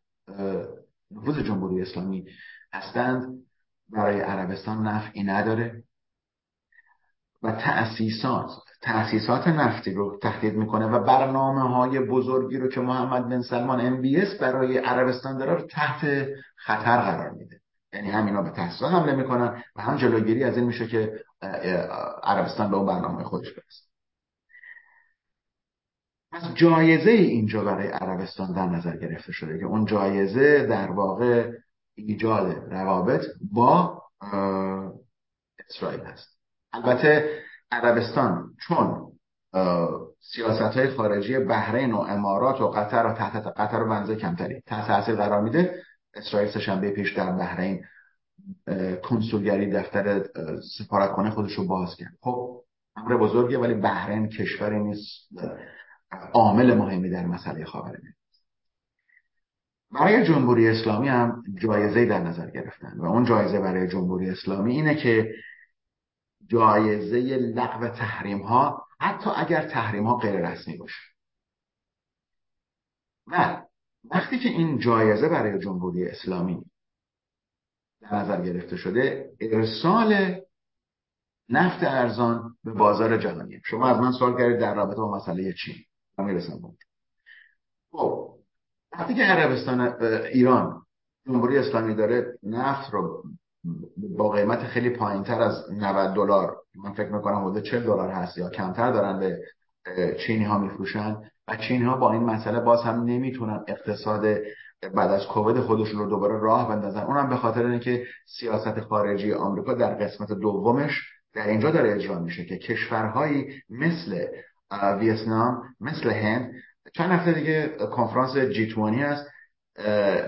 نفوذ جمهوری اسلامی هستند برای عربستان نفعی نداره. و تأسیسات تأسیسات نفتی رو تهدید می‌کنه و برنامه های بزرگی رو که محمد بن سلمان ام برای عربستان داره رو تحت خطر قرار میده. یعنی همینا به تأسیسات حمله می‌کنن و هم جلوگیری از این میشه که عربستان به اون برنامه خودش برسه. پس جایزه اینجا برای عربستان در نظر گرفته شده که اون جایزه در واقع ایجاد روابط با اسرائیل هست. البته عربستان چون سیاست های خارجی بحرین و امارات و قطر و تحت قطر و بنزه کمتری تحت تاثیر قرار میده. اسرائیل سهشنبه پیش در بحرین کنسولگری دفتر سفارتخانه خودش رو باز کرد. خب امر بزرگه ولی بحرین کشوری نیست عامل مهمی در مسئله خاورمیانه برای جمهوری اسلامی هم جایزه در نظر گرفتن و اون جایزه برای جمهوری اسلامی اینه که جایزه لغو تحریم ها حتی اگر تحریم ها غیر رسمی باشه و وقتی که این جایزه برای جمهوری اسلامی در نظر گرفته شده ارسال نفت ارزان به بازار جهانی. شما از من سوال کردید در رابطه با مسئله چین. می‌رسم خب وقتی که عربستان ایران جمهوری اسلامی داره نفت رو با قیمت خیلی پایین تر از 90 دلار. من فکر می‌کنم حدود 40 دلار هست یا کمتر دارن به چینی ها میفروشن. و چینی ها با این مسئله باز هم نمی‌تونن اقتصاد بعد از کووید خودشون رو دوباره راه بندازن. اونم به خاطر اینکه سیاست خارجی آمریکا در قسمت دومش در اینجا داره اجرا میشه که کشورهایی مثل ویتنام مثل هند چند هفته دیگه کنفرانس جی 20 هست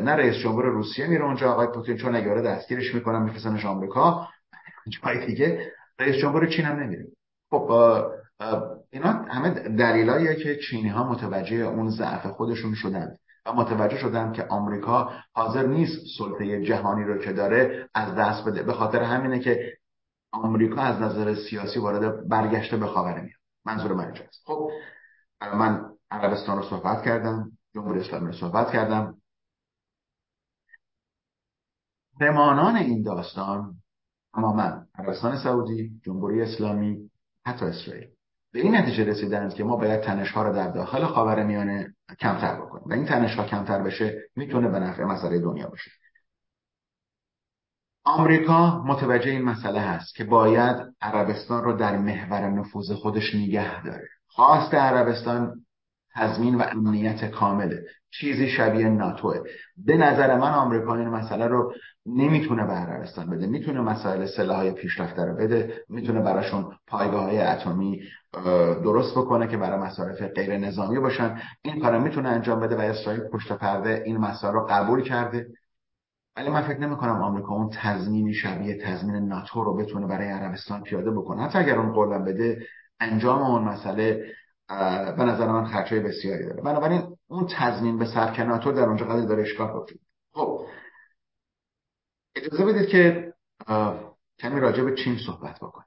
نه رئیس جمهور روسیه میره اونجا آقای پوتین چون اگه دستگیرش می‌کنن میفرستنش آمریکا. <laughs> جای دیگه رئیس جمهور چین هم نمیره. خب اینا همه دلیلاییه که چینی ها متوجه اون ضعف خودشون شدن و متوجه شدن که آمریکا حاضر نیست سلطه جهانی رو که داره از دست بده. به خاطر همینه که آمریکا از نظر سیاسی وارد برگشته به خاورمیانه منظور من اینجاست. خب من عربستان رو صحبت کردم جمهوری اسلامی رو صحبت کردم. پمانان این داستان تماما عربستان سعودی جمهوری اسلامی حتی اسرائیل. به این نتیجه رسیدند که ما باید تنش ها رو در داخل خاور میانه کمتر بکنیم. و این تنش ها کمتر بشه می‌تونه به نفع مسئله دنیا باشه. آمریکا متوجه این مسئله هست که باید عربستان رو در محور نفوذ خودش نگه داره. خواست عربستان تضمین و امنیت کامله. چیزی شبیه ناتوه به نظر من آمریکا این مسئله رو نمی‌تونه به عربستان بده می‌تونه مسائل سلاحهای پیشرفته رو بده می‌تونه براشون پایگاه های اتمی درست بکنه که برای مصارف غیر نظامی باشن. این کار می‌تونه انجام بده و اسرائیل پشت پرده این مسائل رو قبول کرده. ولی من فکر نمی کنم آمریکا اون تضمینی شبیه تضمین ناتو رو بتونه برای عربستان پیاده بکنه. حتی اگر اون قولم بده انجام اون مسئله به نظر من خرچه بسیاری داره. بنابراین اون تضمین به سرک ناتو در اونجا قضیه داره اشکال خب اجازه بدید که کمی راجع به چین صحبت بکنم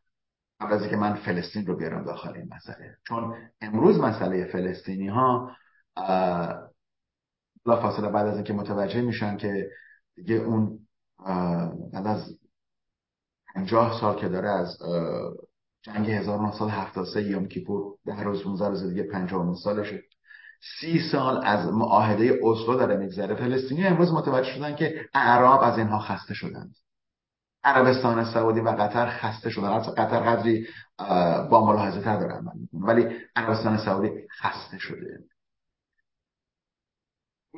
قبل از اینکه من فلسطین رو بیارم داخل این مسئله. چون امروز مسئله فلسطینی ها لا فاصله بعد از اینکه متوجه میشن که دیگه اون بعد از 50 سال که داره از جنگ 1973 یوم کیپور ده روز 15 روز دیگه 50 سالشه. سی سال از معاهده اسلو داره میگذره. فلسطینی امروز متوجه شدن که اعراب از اینها خسته شدند عربستان سعودی و قطر خسته شدن. البته قطر قدری با ملاحظه تر دارن ولی عربستان سعودی خسته شده.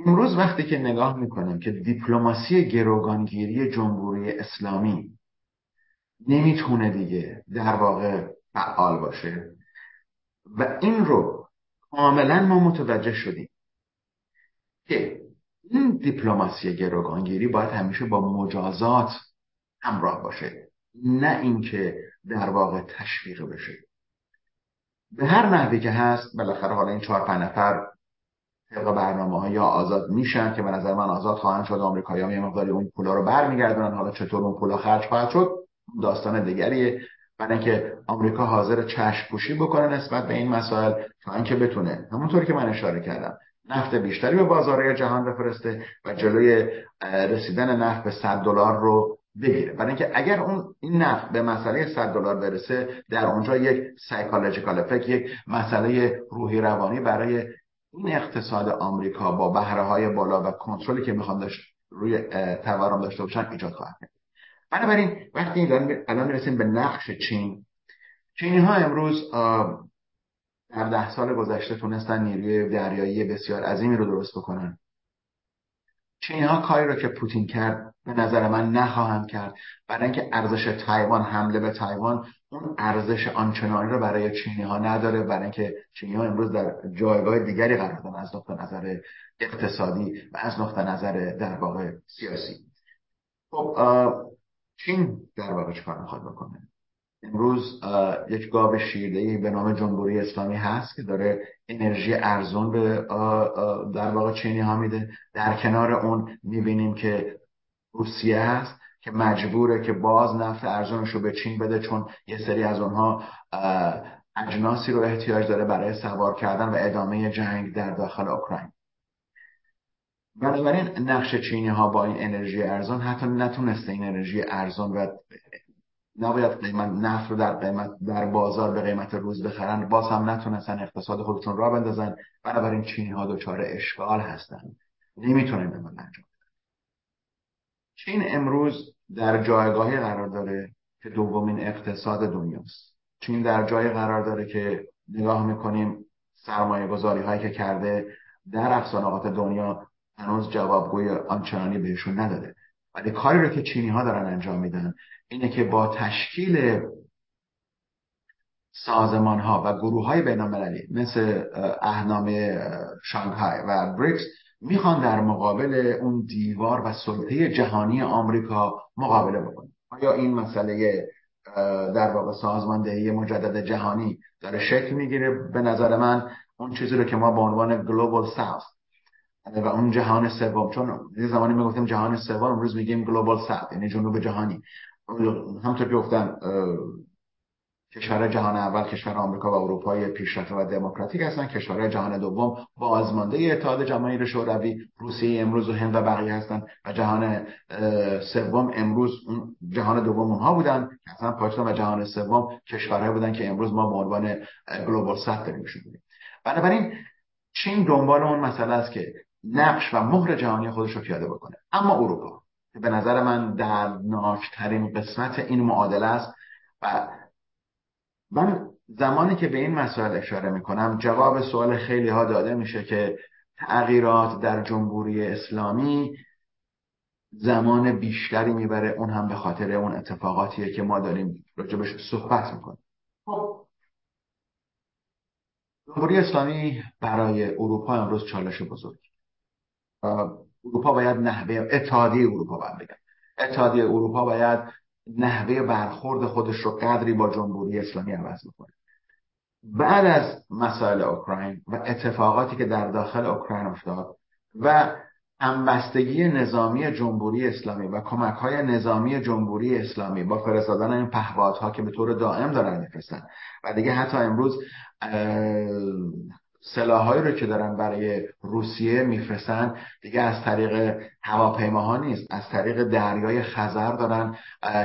امروز وقتی که نگاه می‌کنیم که دیپلماسی گروگانگیری جمهوری اسلامی نمی‌تونه دیگه در واقع فعال باشه و این رو کاملا ما متوجه شدیم که این دیپلماسی گروگانگیری باید همیشه با مجازات همراه باشه نه اینکه در واقع تشویق بشه. به هر نحوی که هست بالاخره حالا این چهار پنج نفر طبق برنامه ها یا آزاد میشن که به نظر من آزاد خواهند شد. آمریکایی هم یه مقداری اون پولا رو برمیگردونن. حالا چطور اون پولا خرج خواهد شد؟ داستان دیگریه. برای اینکه آمریکا حاضر چشم پوشی بکنه نسبت به این مسائل تا اینکه بتونه. همونطوری که من اشاره کردم نفت بیشتری به بازارهای جهان بفرسته و جلوی رسیدن نفت به 100 دلار رو بگیره. برای اینکه اگر اون این نفت به مسئله 100 دلار برسه در اونجا یک سایکولوژیکال افکت یک مسئله روحی روانی برای این اقتصاد آمریکا با بهره های بالا و کنترلی که می‌خوان داشت روی تورم داشته باشن ایجاد خواهد کرد. بنابراین وقتی الان می‌رسیم به نقش چین. چینی ها امروز در ده سال گذشته تونستن نیروی دریایی بسیار عظیمی رو درست بکنن. چینی ها کاری رو که پوتین کرد به نظر من نخواهند کرد. برای اینکه ارزش تایوان حمله به تایوان اون ارزش آنچنانی رو برای چینی ها نداره. برای اینکه چینی ها امروز در جایگاه دیگری قرار دارن از نقطه نظر اقتصادی و از نقطه نظر در واقع سیاسی. خب چین در واقع چکار می‌خواد بکنه. امروز یک گاو شیردهی به نام جمهوری اسلامی هست که داره انرژی ارزون به در واقع چینی ها میده. در کنار اون می‌بینیم که روسیه هست که مجبوره که باز نفت ارزونش رو به چین بده چون یه سری از اونها اجناسی رو احتیاج داره برای سوار کردن و ادامه جنگ در داخل اوکراین. بنابراین نقش چینی ها با این انرژی ارزان حتی نتونسته این انرژی ارزان و نباید قیمت نفت رو در قیمت در بازار به قیمت روز بخرن. باز هم نتونستن اقتصاد خودشون را بندازن. بنابراین چینی ها دچار اشکال هستن. نمی‌تونن به انجام چین امروز در جایگاهی قرار داره که دومین اقتصاد دنیاست. چین در جای قرار داره که نگاه می‌کنیم سرمایه گذاری هایی که کرده در افسانقات دنیا هنوز جوابگوی آنچنانی بهشون نداده. ولی کاری رو که چینی ها دارن انجام میدن اینه که با تشکیل سازمان ها و گروه های بین مثل اهنامه شانگهای و بریکس می‌خوان در مقابل اون دیوار و سلطه جهانی آمریکا مقابله بکنن. آیا این مسئله در واقع سازماندهی مجدد جهانی داره شکل می‌گیره؟ به نظر من اون چیزی رو که ما به عنوان گلوبال ساوث و اون جهان سوم. چون یه زمانی می‌گفتیم جهان سوم امروز میگیم گلوبال ساوث یعنی جنوب جهانی. همطور که گفتم کشور جهان اول کشور آمریکا و اروپای پیشرفته و دموکراتیک هستن. کشور جهان دوم بازمانده اتحاد جماهیر شوروی روسیه امروز و هند و بقیه هستن. و جهان سوم امروز جهان دوم اونها بودن اصلا پاکستان و جهان سوم کشورهایی بودن که امروز ما به عنوان گلوبال سات داریم بنابراین چین دنبال اون مسئله است که نقش و مهر جهانی خودش رو پیاده بکنه. اما اروپا که به نظر من در ناکترین قسمت این معادله است و من زمانی که به این مسائل اشاره می‌کنم جواب سوال خیلی ها داده میشه که تغییرات در جمهوری اسلامی زمان بیشتری می‌بره اون هم به خاطر اون اتفاقاتیه که ما داریم راجبش صحبت می‌کنیم. خب جمهوری اسلامی برای اروپا امروز چالش بزرگ اروپا باید نحوه اتحادیه اروپا باید بگم اتحادیه اروپا باید نحوه برخورد خودش رو قدری با جمهوری اسلامی عوض بکنه. بعد از مسائل اوکراین و اتفاقاتی که در داخل اوکراین افتاد و همبستگی نظامی جمهوری اسلامی و کمک های نظامی جمهوری اسلامی با فرستادن این پهپادها که به طور دائم دارن میفرستن و دیگه حتی امروز سلاحهایی رو که دارن برای روسیه میفرستن دیگه از طریق هواپیماها نیست. از طریق دریای خزر دارن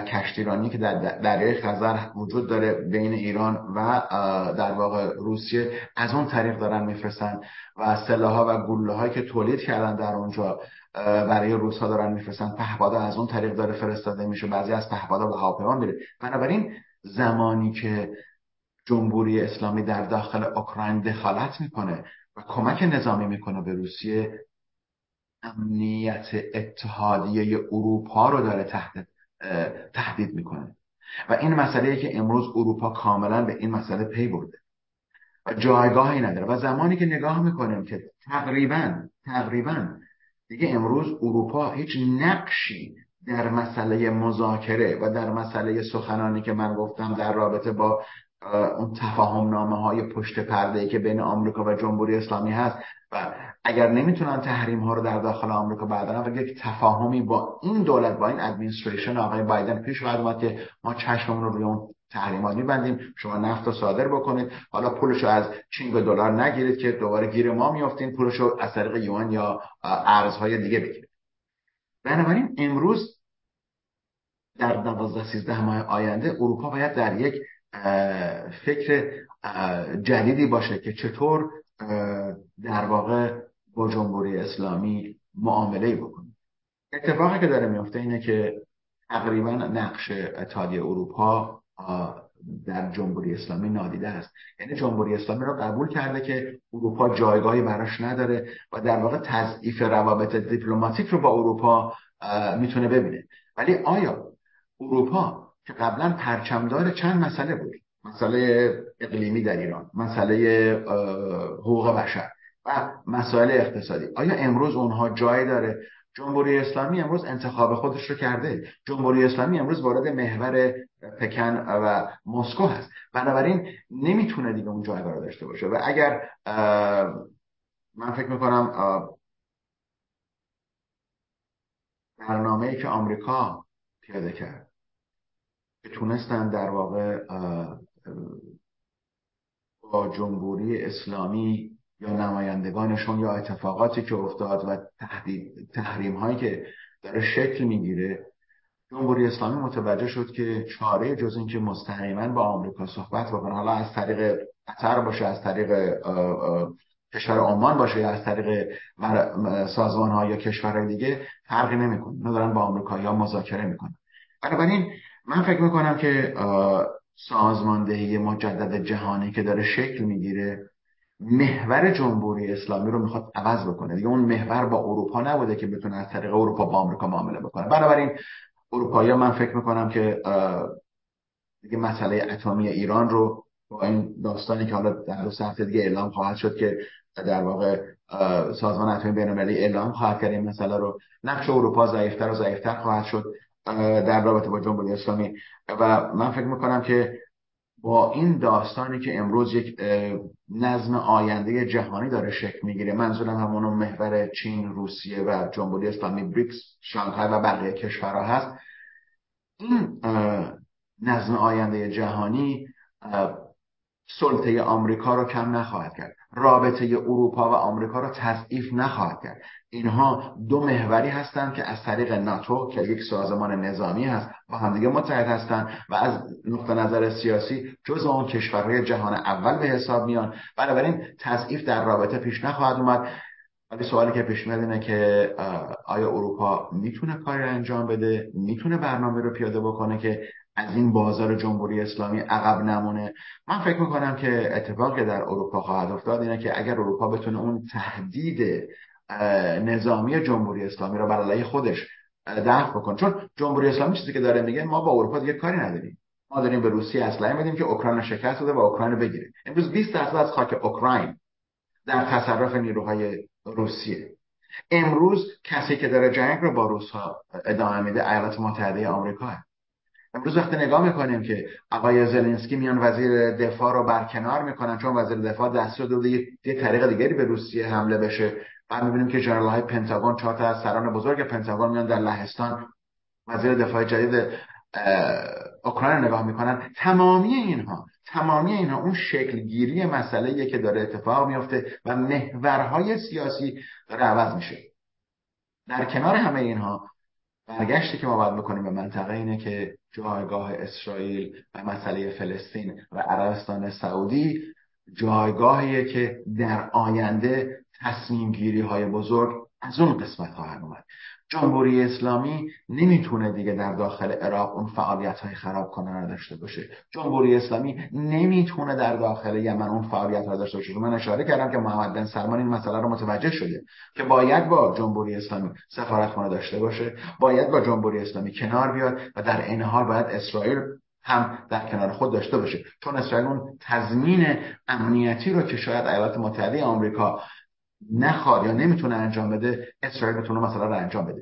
کشتیرانی که در دریای خزر وجود داره بین ایران و در واقع روسیه از اون طریق دارن میفرستن. و سلاحها و گلوله هایی که تولید کردن در اونجا برای روسا دارن میفرستن. پهپادا از اون طریق داره فرستاده میشه. بعضی از پهپادا به هواپیما میره. بنابراین زمانی که جمهوری اسلامی در داخل اوکراین دخالت می‌کنه و کمک نظامی می‌کنه به روسیه امنیت اتحادیه اروپا رو داره تحت تهدید می‌کنه. و این مسئله که امروز اروپا کاملا به این مسئله پی برده و جایگاهی نداره. و زمانی که نگاه می‌کنیم که تقریبا تقریبا دیگه امروز اروپا هیچ نقشی در مسئله مذاکره و در مسئله سخنانی که من گفتم در رابطه با اون تفاهم نامه های پشت پرده ای که بین آمریکا و جمهوری اسلامی هست و اگر نمی‌تونن تحریم ها رو در داخل آمریکا بردارن و یک تفاهمی با این دولت با این ادمنستریشن آقای بایدن پیش خواهد اومد که ما چشممون رو روی اون تحریمات میبندیم شما نفت رو صادر بکنید حالا پولش از چین به دلار نگیرید که دوباره گیر ما میافتین پولش رو از طریق یوان یا ارزهای دیگه بگیرید. بنابراین امروز در دوازده سیزده ماه آینده اروپا باید در یک فکر جدیدی باشه که چطور در واقع با جمهوری اسلامی معامله بکنه اتفاقی که داره میفته اینه که تقریبا نقش اتحادیه اروپا در جمهوری اسلامی نادیده است. یعنی جمهوری اسلامی رو قبول کرده که اروپا جایگاهی براش نداره و در واقع تضعیف روابط دیپلماتیک رو با اروپا می‌تونه ببینه. ولی آیا اروپا که قبلا پرچمدار چند مسئله بود. مسئله اقلیمی در ایران مسئله حقوق بشر و مسائل اقتصادی. آیا امروز اونها جای داره؟ جمهوری اسلامی امروز انتخاب خودش رو کرده. جمهوری اسلامی امروز وارد محور پکن و مسکو هست. بنابراین نمی‌تونه دیگه اون جایگاه رو داشته باشه. و اگر من فکر می‌کنم برنامه ای که آمریکا پیاده کرد تونستن در واقع با جمهوری اسلامی یا نمایندگانشون یا اتفاقاتی که افتاد و تحریم هایی که داره شکل می‌گیره. جمهوری اسلامی متوجه شد که چاره جز اینکه مستقیما با آمریکا صحبت بکنه حالا از طریق قطر باشه از طریق کشور عمان باشه یا از طریق سازمان ها یا کشورهای دیگه فرقی نمی‌کنه. ندارن با آمریکا یا مذاکره می‌کنن. بنابراین من فکر می‌کنم که سازماندهی مجدد جهانی که داره شکل می‌گیره محور جمهوری اسلامی رو می‌خواد عوض بکنه. دیگه اون محور با اروپا نبوده که بتونه از طریق اروپا با آمریکا معامله بکنه. بنابراین اروپایی من فکر می‌کنم که دیگه مسئله اتمی ایران رو با این داستانی که حالا در دو هفته دیگه اعلام خواهد شد که در واقع سازمان اتمی بین‌المللی اعلام خواهد کرد این مسئله رو نقش اروپا ضعیفتر و ضعیفتر خواهد شد. در رابطه با جمهوری اسلامی. و من فکر می‌کنم که با این داستانی که امروز یک نظم آینده جهانی داره شکل می‌گیره منظورم همون محور چین روسیه و جمهوری اسلامی بریکس شانگهای و بقیه کشورها هست. این نظم آینده جهانی سلطه آمریکا رو کم نخواهد کرد. رابطه اروپا و آمریکا رو تضعیف نخواهد کرد. اینها دو محوری هستند که از طریق ناتو که یک سازمان نظامی هست با همدیگه متحد هستند و از نقطه نظر سیاسی جز اون کشورهای جهان اول به حساب میان. بنابراین تضعیف در رابطه پیش نخواهد اومد. ولی سوالی که پیش میاد اینه که آیا اروپا می‌تونه کاری انجام بده؟ می‌تونه برنامه رو پیاده بکنه که از این بازار جمهوری اسلامی عقب نمونه. من فکر می‌کنم که اتفاقی در اروپا خواهد افتاد اینه که اگر اروپا بتونه اون تهدید نظامی جمهوری اسلامی رو برای خودش دفع بکنه. چون جمهوری اسلامی چیزی که داره میگه ما با اروپا دیگه کاری نداریم. ما داریم به روسیه اسلحه میدیم که اوکراین شکست بده و اوکراین بگیره. امروز 20 درصد از خاک اوکراین در تصرف نیروهای روسیه. امروز کسی که داره جنگ رو با روس ها ادامه میده ایالات متحده آمریکا امروز وقتی نگاه می‌کنیم که آقای زلنسکی میان وزیر دفاع رو برکنار می‌کنن چون وزیر دفاع دست داده یه, طریق دیگری به روسیه حمله بشه. بعد می‌بینیم که جنرال های پنتاگون چهار تا از سران بزرگ پنتاگون میان در لهستان وزیر دفاع جدید اوکراین نگاه می‌کنن. تمامی اینها تمامی اینها اون شکلگیری مسئله که داره اتفاق میفته و محورهای سیاسی داره عوض میشه. در کنار همه اینها برگشتی که ما باید بکنیم به منطقه اینه که جایگاه اسرائیل و مسئله فلسطین و عربستان سعودی جایگاهیه که در آینده تصمیم گیری های بزرگ از اون قسمت خواهد اومد جمهوری اسلامی نمی‌تونه دیگه در داخل عراق اون فعالیت های خراب کنن رو داشته باشه. جمهوری اسلامی نمی‌تونه در داخل یمن اون فعالیت رو داشته باشه. من اشاره کردم که محمد بن سلمان این مسئله رو متوجه شده که باید با جمهوری اسلامی سفارتخانه داشته باشه باید با جمهوری اسلامی کنار بیاد و در این حال باید اسرائیل هم در کنار خود داشته باشه. چون اسرائیل اون تضمین امنیتی رو که شاید ایالات متحده آمریکا نخواد یا نمی‌تونه انجام بده اسرائیل بتونه مثلا رو انجام بده.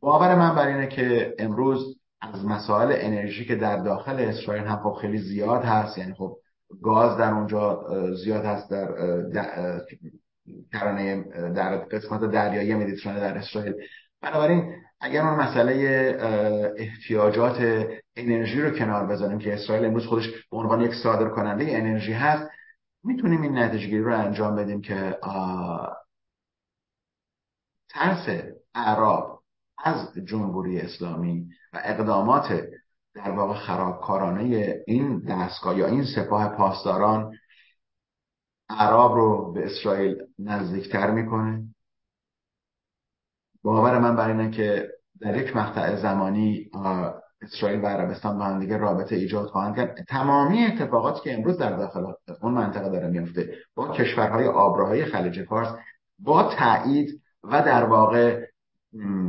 باور من بر اینه که امروز از مسائل انرژی که در داخل اسرائیل هم خب خیلی زیاد هست یعنی خب گاز در اونجا زیاد هست در کرانه در قسمت دریایی مدیترانه در اسرائیل. بنابراین اگر اون مسئله احتیاجات انرژی رو کنار بزنیم که اسرائیل امروز خودش به عنوان یک صادر کننده انرژی هست می‌تونیم این نتیجه رو انجام بدیم که ترس اعراب از جمهوری اسلامی و اقدامات در واقع خرابکارانه این دستگاه یا این سپاه پاسداران اعراب رو به اسرائیل نزدیکتر می‌کنه. باور من بر اینه که در یک مقطع زمانی اسرائیل و عربستان با هم دیگه رابطه ایجاد خواهند کرد. تمامی اتفاقاتی که امروز در داخل اون منطقه داره میفته با کشورهای آبراهای خلیج فارس با تایید و در واقع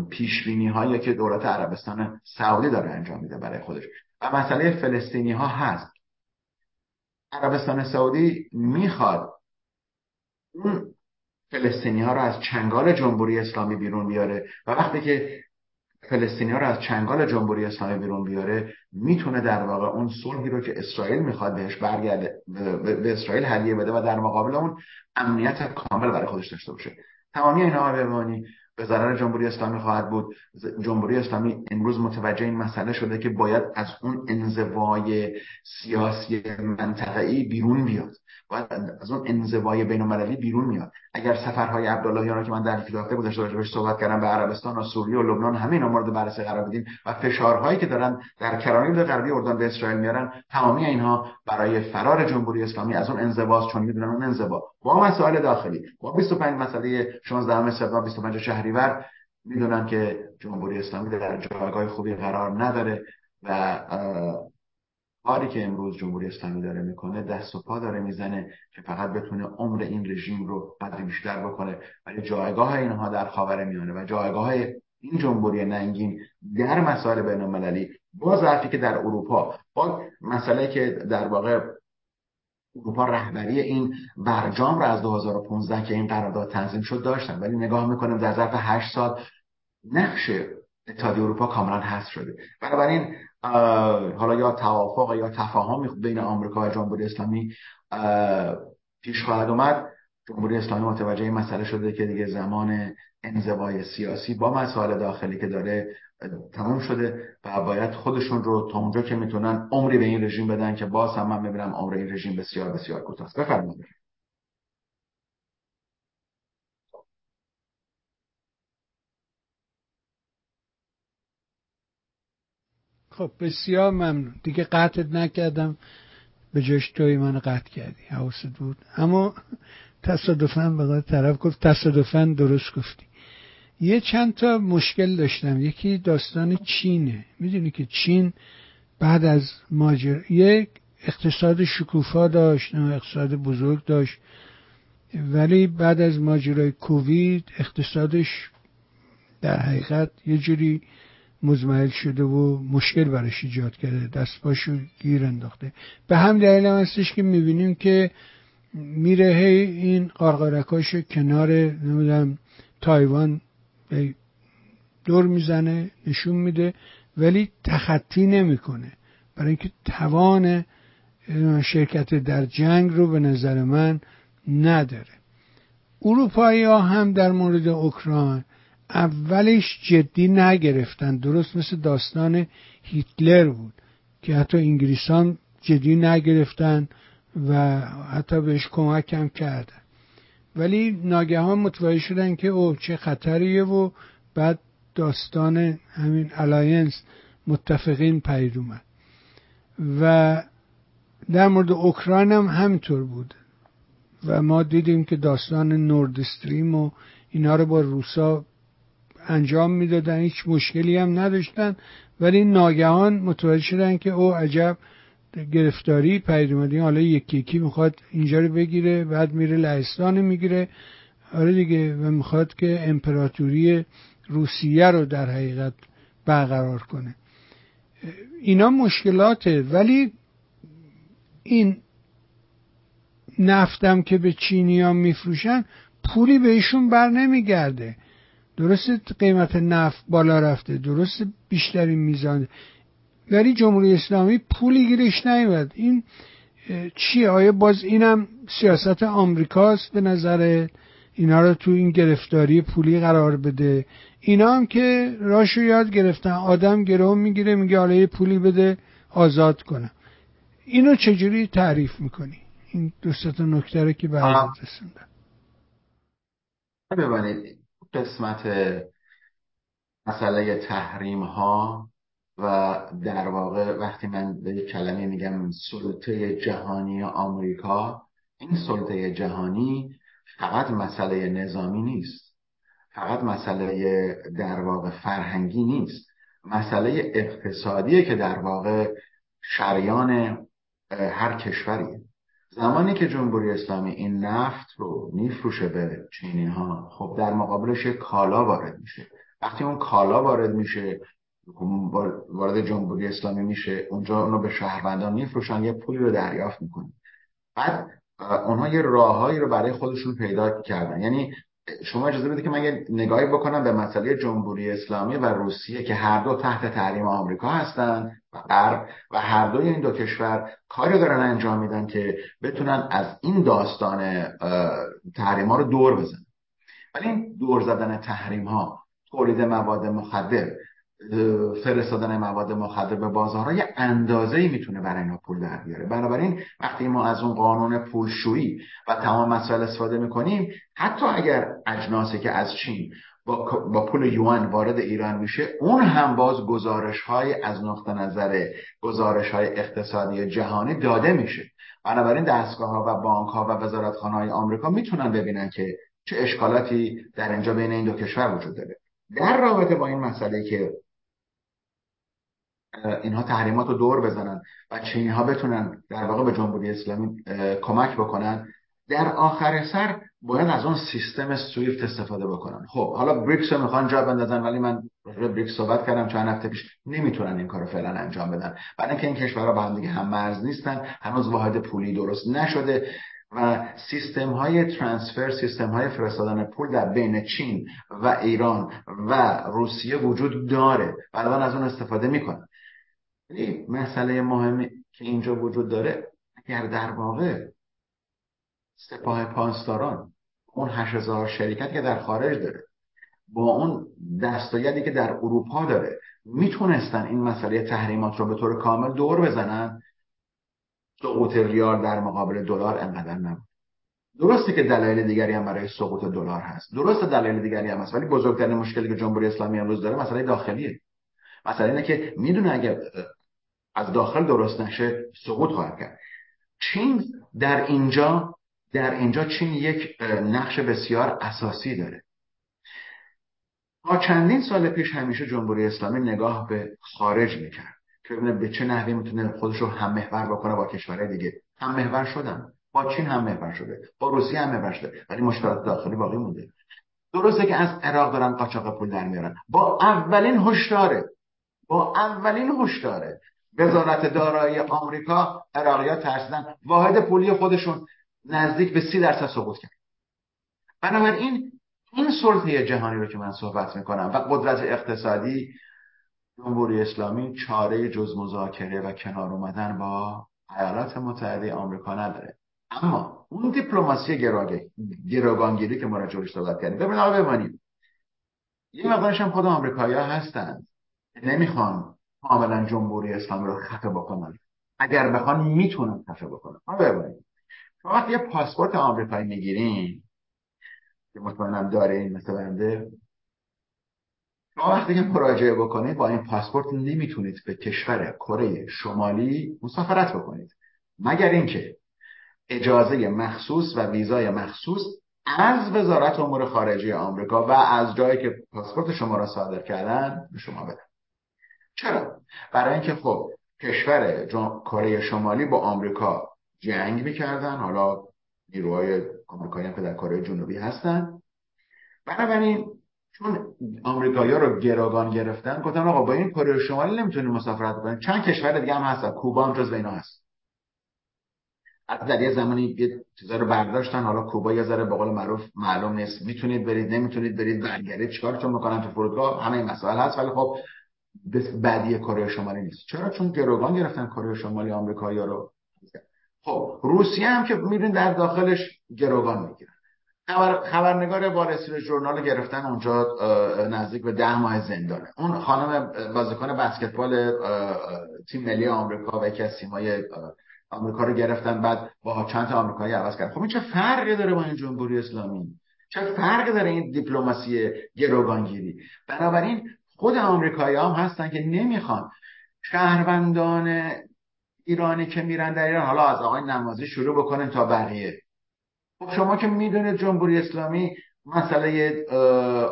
پیش هایی که دولت عربستان سعودی داره انجام میده برای خودش. و مسئله فلسطینی ها هست. عربستان سعودی می‌خواد اون فلسطینی ها رو از چنگال جمهوری اسلامی بیرون بیاره. و وقتی که فلسطینی ها رو از چنگال جمهوری اسلامی بیرون بیاره می‌تونه در واقع اون صلحی رو که اسرائیل می‌خواد بهش برگرده به اسرائیل هدیه بده و در مقابل اون امنیت کامل برای خودش داشته باشه. تمامی اینها بمانی به ضرر جمهوری اسلامی خواهد بود. جمهوری اسلامی امروز متوجه این مسئله شده که باید از اون انزوای سیاسی منطقه‌ای بیرون بیاد. باید از اون انزوای بین بیرون میاد. اگر سفرهای عبداللهیان که من در کتاب گذشته راجبش صحبت کردم به عربستان و سوریه و لبنان همه اینا مورد بررسی قرار بدیم و فشارهایی که دارن در کرانه غربی اردن به اسرائیل میارن تمامی اینها برای فرار جمهوری اسلامی از اون انزواست چون می‌دونن اون انزوا با مسائل داخلی با 25 مسئله 16 سپتامبر 25 شهریور می‌دونن که جمهوری اسلامی در جایگاه خوبی قرار نداره و کاری که امروز جمهوری اسلامی داره می‌کنه دست و پا داره می‌زنه که فقط بتونه عمر این رژیم رو قدر بیشتر بکنه. ولی جایگاه اینها در خاور میانه و جایگاه این جمهوری ننگین در مسائل بین المللی با ظرفی که در اروپا با مسئله که در واقع اروپا رهبری این برجام رو از 2015 که این قرارداد تنظیم شد داشتن. ولی نگاه می‌کنیم در ظرف 8 سال نقش اتحادیه اروپا کاملا حذف شده. بنابراین حالا یا توافق یا تفاهم بین آمریکا و جمهوری اسلامی پیش خواهد اومد. جمهوری اسلامی متوجه این مسئله شده که دیگه زمان انزوای سیاسی با مسائل داخلی که داره تمام شده و باید خودشون رو تا اونجا که می‌تونن عمری به این رژیم بدن که باز هم من می‌بینم عمر این رژیم بسیار بسیار کوتاه بفرمایید. خب بسیار ممنون. دیگه قطعت نکردم. به جاش توی من قطع کردی. حواست بود. اما تصادفا به طرف گفت تصادفا درست گفتی. یه چند تا مشکل داشتم. یکی داستان چینه. می‌دونی که چین بعد از ماجر یک اقتصاد شکوفا داشت اقتصاد بزرگ داشت. ولی بعد از ماجرای کووید اقتصادش در حقیقت یه جوری مزمحل شده و مشکل براش ایجاد کرده دست پاشو گیر انداخته. به هم دلیل هم هستش که می‌بینیم که میره این قارقارکاش کنار نمی‌دونم تایوان دور می‌زنه نشون میده ولی تخطی نمی‌کنه. برای اینکه توان شرکت در جنگ رو به نظر من نداره. اروپایی ها هم در مورد اوکراین اولش جدی نگرفتن. درست مثل داستان هیتلر بود که حتی انگلیسا جدی نگرفتن و حتی بهش کمک هم کردن. ولی ناگهان متوجه شدن که او چه خطریه و بعد داستان همین alliance متفقین پدید اومد. و در مورد اوکراین هم همینطور بود. و ما دیدیم که داستان نورد استریم و اینا رو با روسا انجام می‌دادن هیچ مشکلی هم نداشتن. ولی ناگهان متوجه شدن که او عجب گرفتاری پید اومدین حالا یکی یکی می‌خواد اینجا رو بگیره بعد میره لهستان می‌گیره. آره دیگه و می‌خواد که امپراتوری روسیه رو در حقیقت برقرار کنه. اینا مشکلاته. ولی این نفتم که به چینی ها میفروشن پولی بهشون بر نمیگرده درست قیمت نفت بالا رفته درست بیشترین میزان. ولی جمهوری اسلامی پولی گیرش نیومد. این چیه؟ آیا باز اینم سیاست آمریکاست به نظر؟ اینا رو تو این گرفتاری پولی قرار بده. اینا هم که راشو یاد گرفتن. آدم گروه می‌گیره میگه حالا یه پولی بده آزاد کنم اینو چجوری تعریف می‌کنی؟ این دوستت نکته رو که رسوندن ببینید قسمت مسئله تحریم ها و در واقع وقتی من به کلمه میگم سلطه جهانی آمریکا این سلطه جهانی فقط مسئله نظامی نیست. فقط مسئله در واقع فرهنگی نیست. مسئله اقتصادیه که در واقع شریان هر کشوریه. زمانی که جمهوری اسلامی این نفت رو میفروشه به چینی ها خب در مقابلش کالا وارد میشه. وقتی اون کالا وارد میشه وارد جمهوری اسلامی میشه اونجا اونو به شهروندان میفروشن یه پولی رو دریافت می‌کنن. بعد اونها یه راههایی رو برای خودشون پیدا کردن. یعنی شما اجازه بدید که من یه نگاهی بکنم به مسئله جمهوری اسلامی و روسیه که هر دو تحت تحریم آمریکا هستن. غرب و هر دوی این دو کشور کاری دارن انجام میدن که بتونن از این داستان تحریم ها رو دور بزنن. ولی این دور زدن تحریم ها تولید مواد مخدر فرستادن مواد مخدر به بازارها یه اندازه ای می‌تونه برای اینا پول در بیاره. بنابراین وقتی ما از اون قانون پولشویی و تمام مسائل استفاده می‌کنیم حتی اگر اجناسی که از چین با, پول یوان وارد ایران میشه اون هم باز گزارش های از نقطه نظر گزارش های اقتصادی جهانی داده میشه. بنابراین دستگاه ها و بانک ها و وزارتخانه های آمریکا می‌تونن ببینن که چه اشکالاتی در اینجا بین این دو کشور وجود داره. در رابطه با این مسئله که اینها تحریمات رو دور بزنن و چینی ها بتونن در واقع به جمهوری اسلامی کمک بکنن در آخر سر باید از اون سیستم سویفت استفاده بکنن. خب حالا بریکس رو می‌خوان جا بندازن ولی من راجع بریکس صحبت کردم چند هفته پیش نمی‌تونن این کارو فعلا انجام بدن. بعد اینکه این کشورها با هم دیگه هم مرز نیستن هنوز واحد پولی درست نشده و سیستم های ترانسفر سیستم های فرستادن پول در بین چین و ایران و روسیه وجود داره. و از اون استفاده می‌کنن. ولی مسئله مهمی که اینجا وجود داره اگر در واقع سپاه پاسداران اون هزار شرکت که در خارج داره با اون دستایدی که در اروپا داره می‌تونستن این مسئله تحریمات رو به طور کامل دور بزنن؟ سقوط ریال در مقابل دلار انقدر نبود. درسته که دلایل دیگری هم برای سقوط دلار هست. درست دلایل دیگری هم هست ولی بزرگترین مشکلی که جمهوری اسلامی امروز داره مسئله داخلیه. مسئله اینه که می‌دونه اگر از داخل درست نشه سقوط خواهد کرد. چین در اینجا در اینجا چین یک نقش بسیار اساسی داره. تا چندین سال پیش همیشه جمهوری اسلامی نگاه به خارج می‌کرد که ببینه به چه نحوی می‌تونه خودش رو هم محور بکنه با کشورهای دیگه. هم محور شدن. با چین هم محور شده. با روسیه هم محور شده. ولی مشکلات داخلی باقی مونده. درسته که از عراق دارن قاچاق پول در میارن. با اولین هشداره. با اولین هشداره. وزارت دارایی آمریکا عراقیات ترسیدن. واحد پولی خودشون. نزدیک به سی درصد سقوط کرد. بنابراین این سلطه جهانی رو که من صحبت می‌کنم و قدرت اقتصادی جمهوری اسلامی چاره جز مذاکره و کنار اومدن با ایالات متحده آمریکا نداره. اما اون دیپلماسی گروگانگیری که ما راجع صحبت کردیم. ببینید آقا بمانید. یه مقدارش هم خود آمریکایی‌ها هستند نمی‌خوان کاملا جمهوری اسلامی رو خفه بکنن. اگر بخوان می‌تونن خفه بکنن. ببینید شما وقتی یه پاسپورت آمریکایی می‌گیرین. که مطمئنم داره مثل بنده. وقتی که مراجعه بکنید با این پاسپورت نمی‌تونید به کشور کره شمالی مسافرت بکنید. مگر اینکه اجازه مخصوص و ویزای مخصوص از وزارت امور خارجه آمریکا و از جایی که پاسپورت شما را صادر کردن به شما بدن. چرا؟ برای اینکه خب کشور کره شمالی با آمریکا جنگ می‌کردن. حالا نیروهای آمریکایی هم که در کره جنوبی هستن. بنابراین چون آمریکایی رو گروگان گرفتن گفتن آقا با این کره شمالی نمی‌تونیم مسافرت کنیم. چند کشور دیگه هم هستن کوبا هم جز اینا هست. در یه زمانی یه چیزا رو برداشتن. حالا کوبا یه ذره به قول معروف معلوم نیست. می‌تونید برید نمی‌تونید برید. برگردید. چیکارتون می‌کنن تو فرودگاه؟ همه این مسائل هست. ولی خب بعدی کره شمالی نیست. چرا؟ چون گروگان گرفتن کره شمالی آمریکایی رو. خب روسیه هم که میرین در داخلش گروگان می‌گیرن. خبر خبرنگار وال ژورنال گرفتن اونجا نزدیک به ده ماه زندانه. اون خانم بازیکن بسکتبال تیم ملی آمریکا و یکی از تیمای آمریکا رو گرفتن بعد با چند تا آمریکایی عوض کردن خب این چه فرقی داره با این جمهوری اسلامی؟ چه فرقی داره این دیپلماسی گروگانگیری؟ بنابراین خود آمریکایی هم هستن که نمی‌خوان شهروندان ایرانی که میرن در ایران حالا از آقای نمازی شروع بکنن تا بقیه. خب شما که می‌دونید جمهوری اسلامی مسئله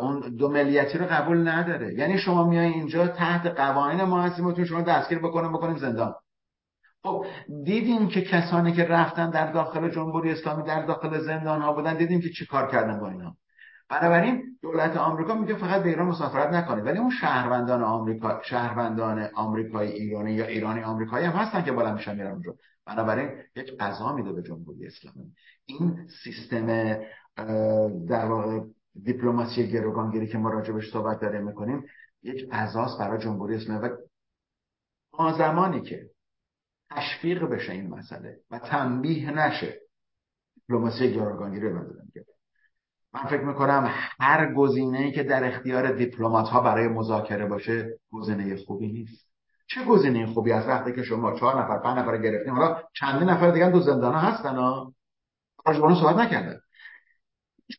اون دو ملیتی رو قبول نداره. یعنی شما میای اینجا تحت قوانین ما هستیم شما دستگیر بکنیم بکنیم زندان. خب دیدیم که کسانی که رفتن در داخل جمهوری اسلامی در داخل زندان ها بودن دیدیم که چی کار کردن با اینا. بنابراین دولت آمریکا میگه فقط به ایران مسافرت نکنید ولی اون شهروندان آمریکا شهروندان آمریکای ایرانی یا ایرانی آمریکایی هم هستن که بالا میشن میرن اونجا. بنابراین یک قضا میده به جمهوری اسلامی. این سیستم در واقع دیپلماسی گروگانگیری که ما راجبش صحبت داریم می‌کنیم یک قضاست برای جمهوری اسلامی و زمانی که تشویق بشه این مسئله و تنبیه نشه دیپلماسی گروگانگیری رو من فکر می‌کنم هر گزینه ای که در اختیار دیپلمات ها برای مذاکره باشه گزینه خوبی نیست. چه گزینه خوبی است وقتی که شما چهار نفر پنج نفر گرفتیم؟ حالا چندین نفر دیگه دو زندان ها هستن ها؟ راجبانو صحبت نکردن.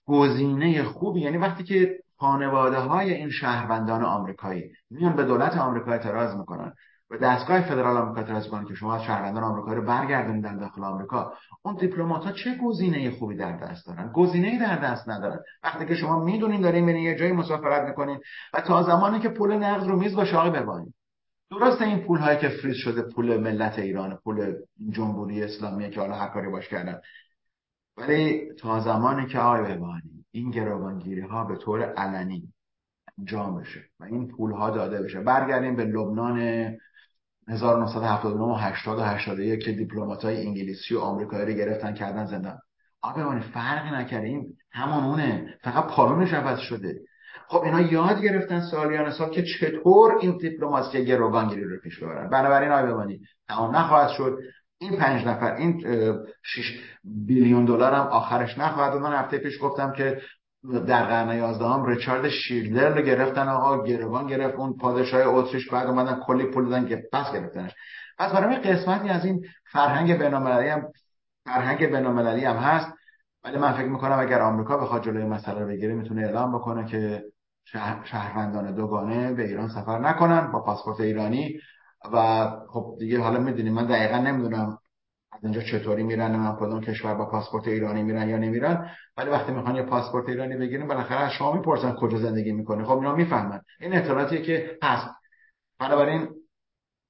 گزینه خوبی یعنی وقتی که خانواده های این شهروندان آمریکایی میان به دولت آمریکا اعتراض می‌کنن. دستگاه فدرال آمریکا اعتراض کنن که شما از شهروندان آمریکا رو برگردونید داخل آمریکا اون دیپلمات ها چه گزینه خوبی در دست دارن؟ گزینه در دست ندارن. وقتی که شما می‌دونین دارین برین یه جایی مسافرت می‌کنین و تا زمانی که پول نقد رو میز باشه آقای ببانید درسته این پول هایی که فریز شده پول ملت ایران پول جمهوری اسلامیه که حالا هر کاری باش کردن. ولی تا زمانی که آقای ببانید این گروگانگیری ها به طور علنی انجام بشه و این پول ها داده بشه برگردیم به لبنان 1979 و 80 و 81 که دیپلمات های انگلیسی و آمریکایی رو گرفتن کردن زندان. آقا فرقی نکرده. این همون فقط پالونش عوض شده. خب اینا یاد گرفتن سالیان سال که چطور این دیپلماسی گروگانگیری رو پیش ببرن. بنابراین آقای بمانی تمام نخواهد شد. این پنج نفر این 6 بیلیون دلار هم آخرش نخواهد من هفته پیش گفتم که در قرن 11 هم ریچارد شیلدر رو گرفتن آقا گروگان گرفت اون پادشاه اتریش بعد اومدن کلی پول دادن که پس گرفتنش. پس برای قسمتی از این فرهنگ بین‌المللی هم فرهنگ بین‌المللی هم هست. ولی من فکر می‌کنم اگر آمریکا بخواد جلوی مسئله رو بگیره می‌تونه اعلام بکنه که شهروندان دوگانه به ایران سفر نکنن با پاسپورت ایرانی. و خب دیگه حالا می‌دونیم من دقیقا نمی‌دونم اینجا چطوری میرن من کدوم کشور با پاسپورت ایرانی میرن یا نمیرن. ولی وقتی می‌خوان یه پاسپورت ایرانی بگیرن بالاخره از شما می‌پرسن کجا زندگی می‌کنه. خب اینا می‌فهمن. این اطلاعاتیه که هست. بنابراین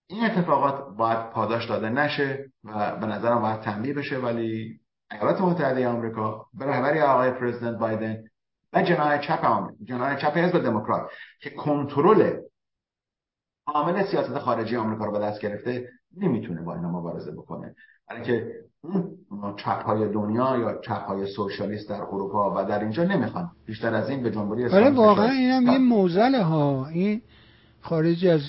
این اتفاقات باید پاداش داده نشه و به نظرم باید تنبیه بشه. ولی ایالات متحده آمریکا به رهبری آقای پرزیدنت بایدن و جناح چپ جناح چپ حزب دموکرات که کنترل عامل سیاست خارجی آمریکا رو به دست گرفته نمی‌تونه با اینا مبارزه بکنه. برای که اون چپ های دنیا یا چپ های سوشالیست در اروپا و در اینجا نمی‌خوان. بیشتر از این به جنبوری آره واقعا اینم یه موزله ها این خارج از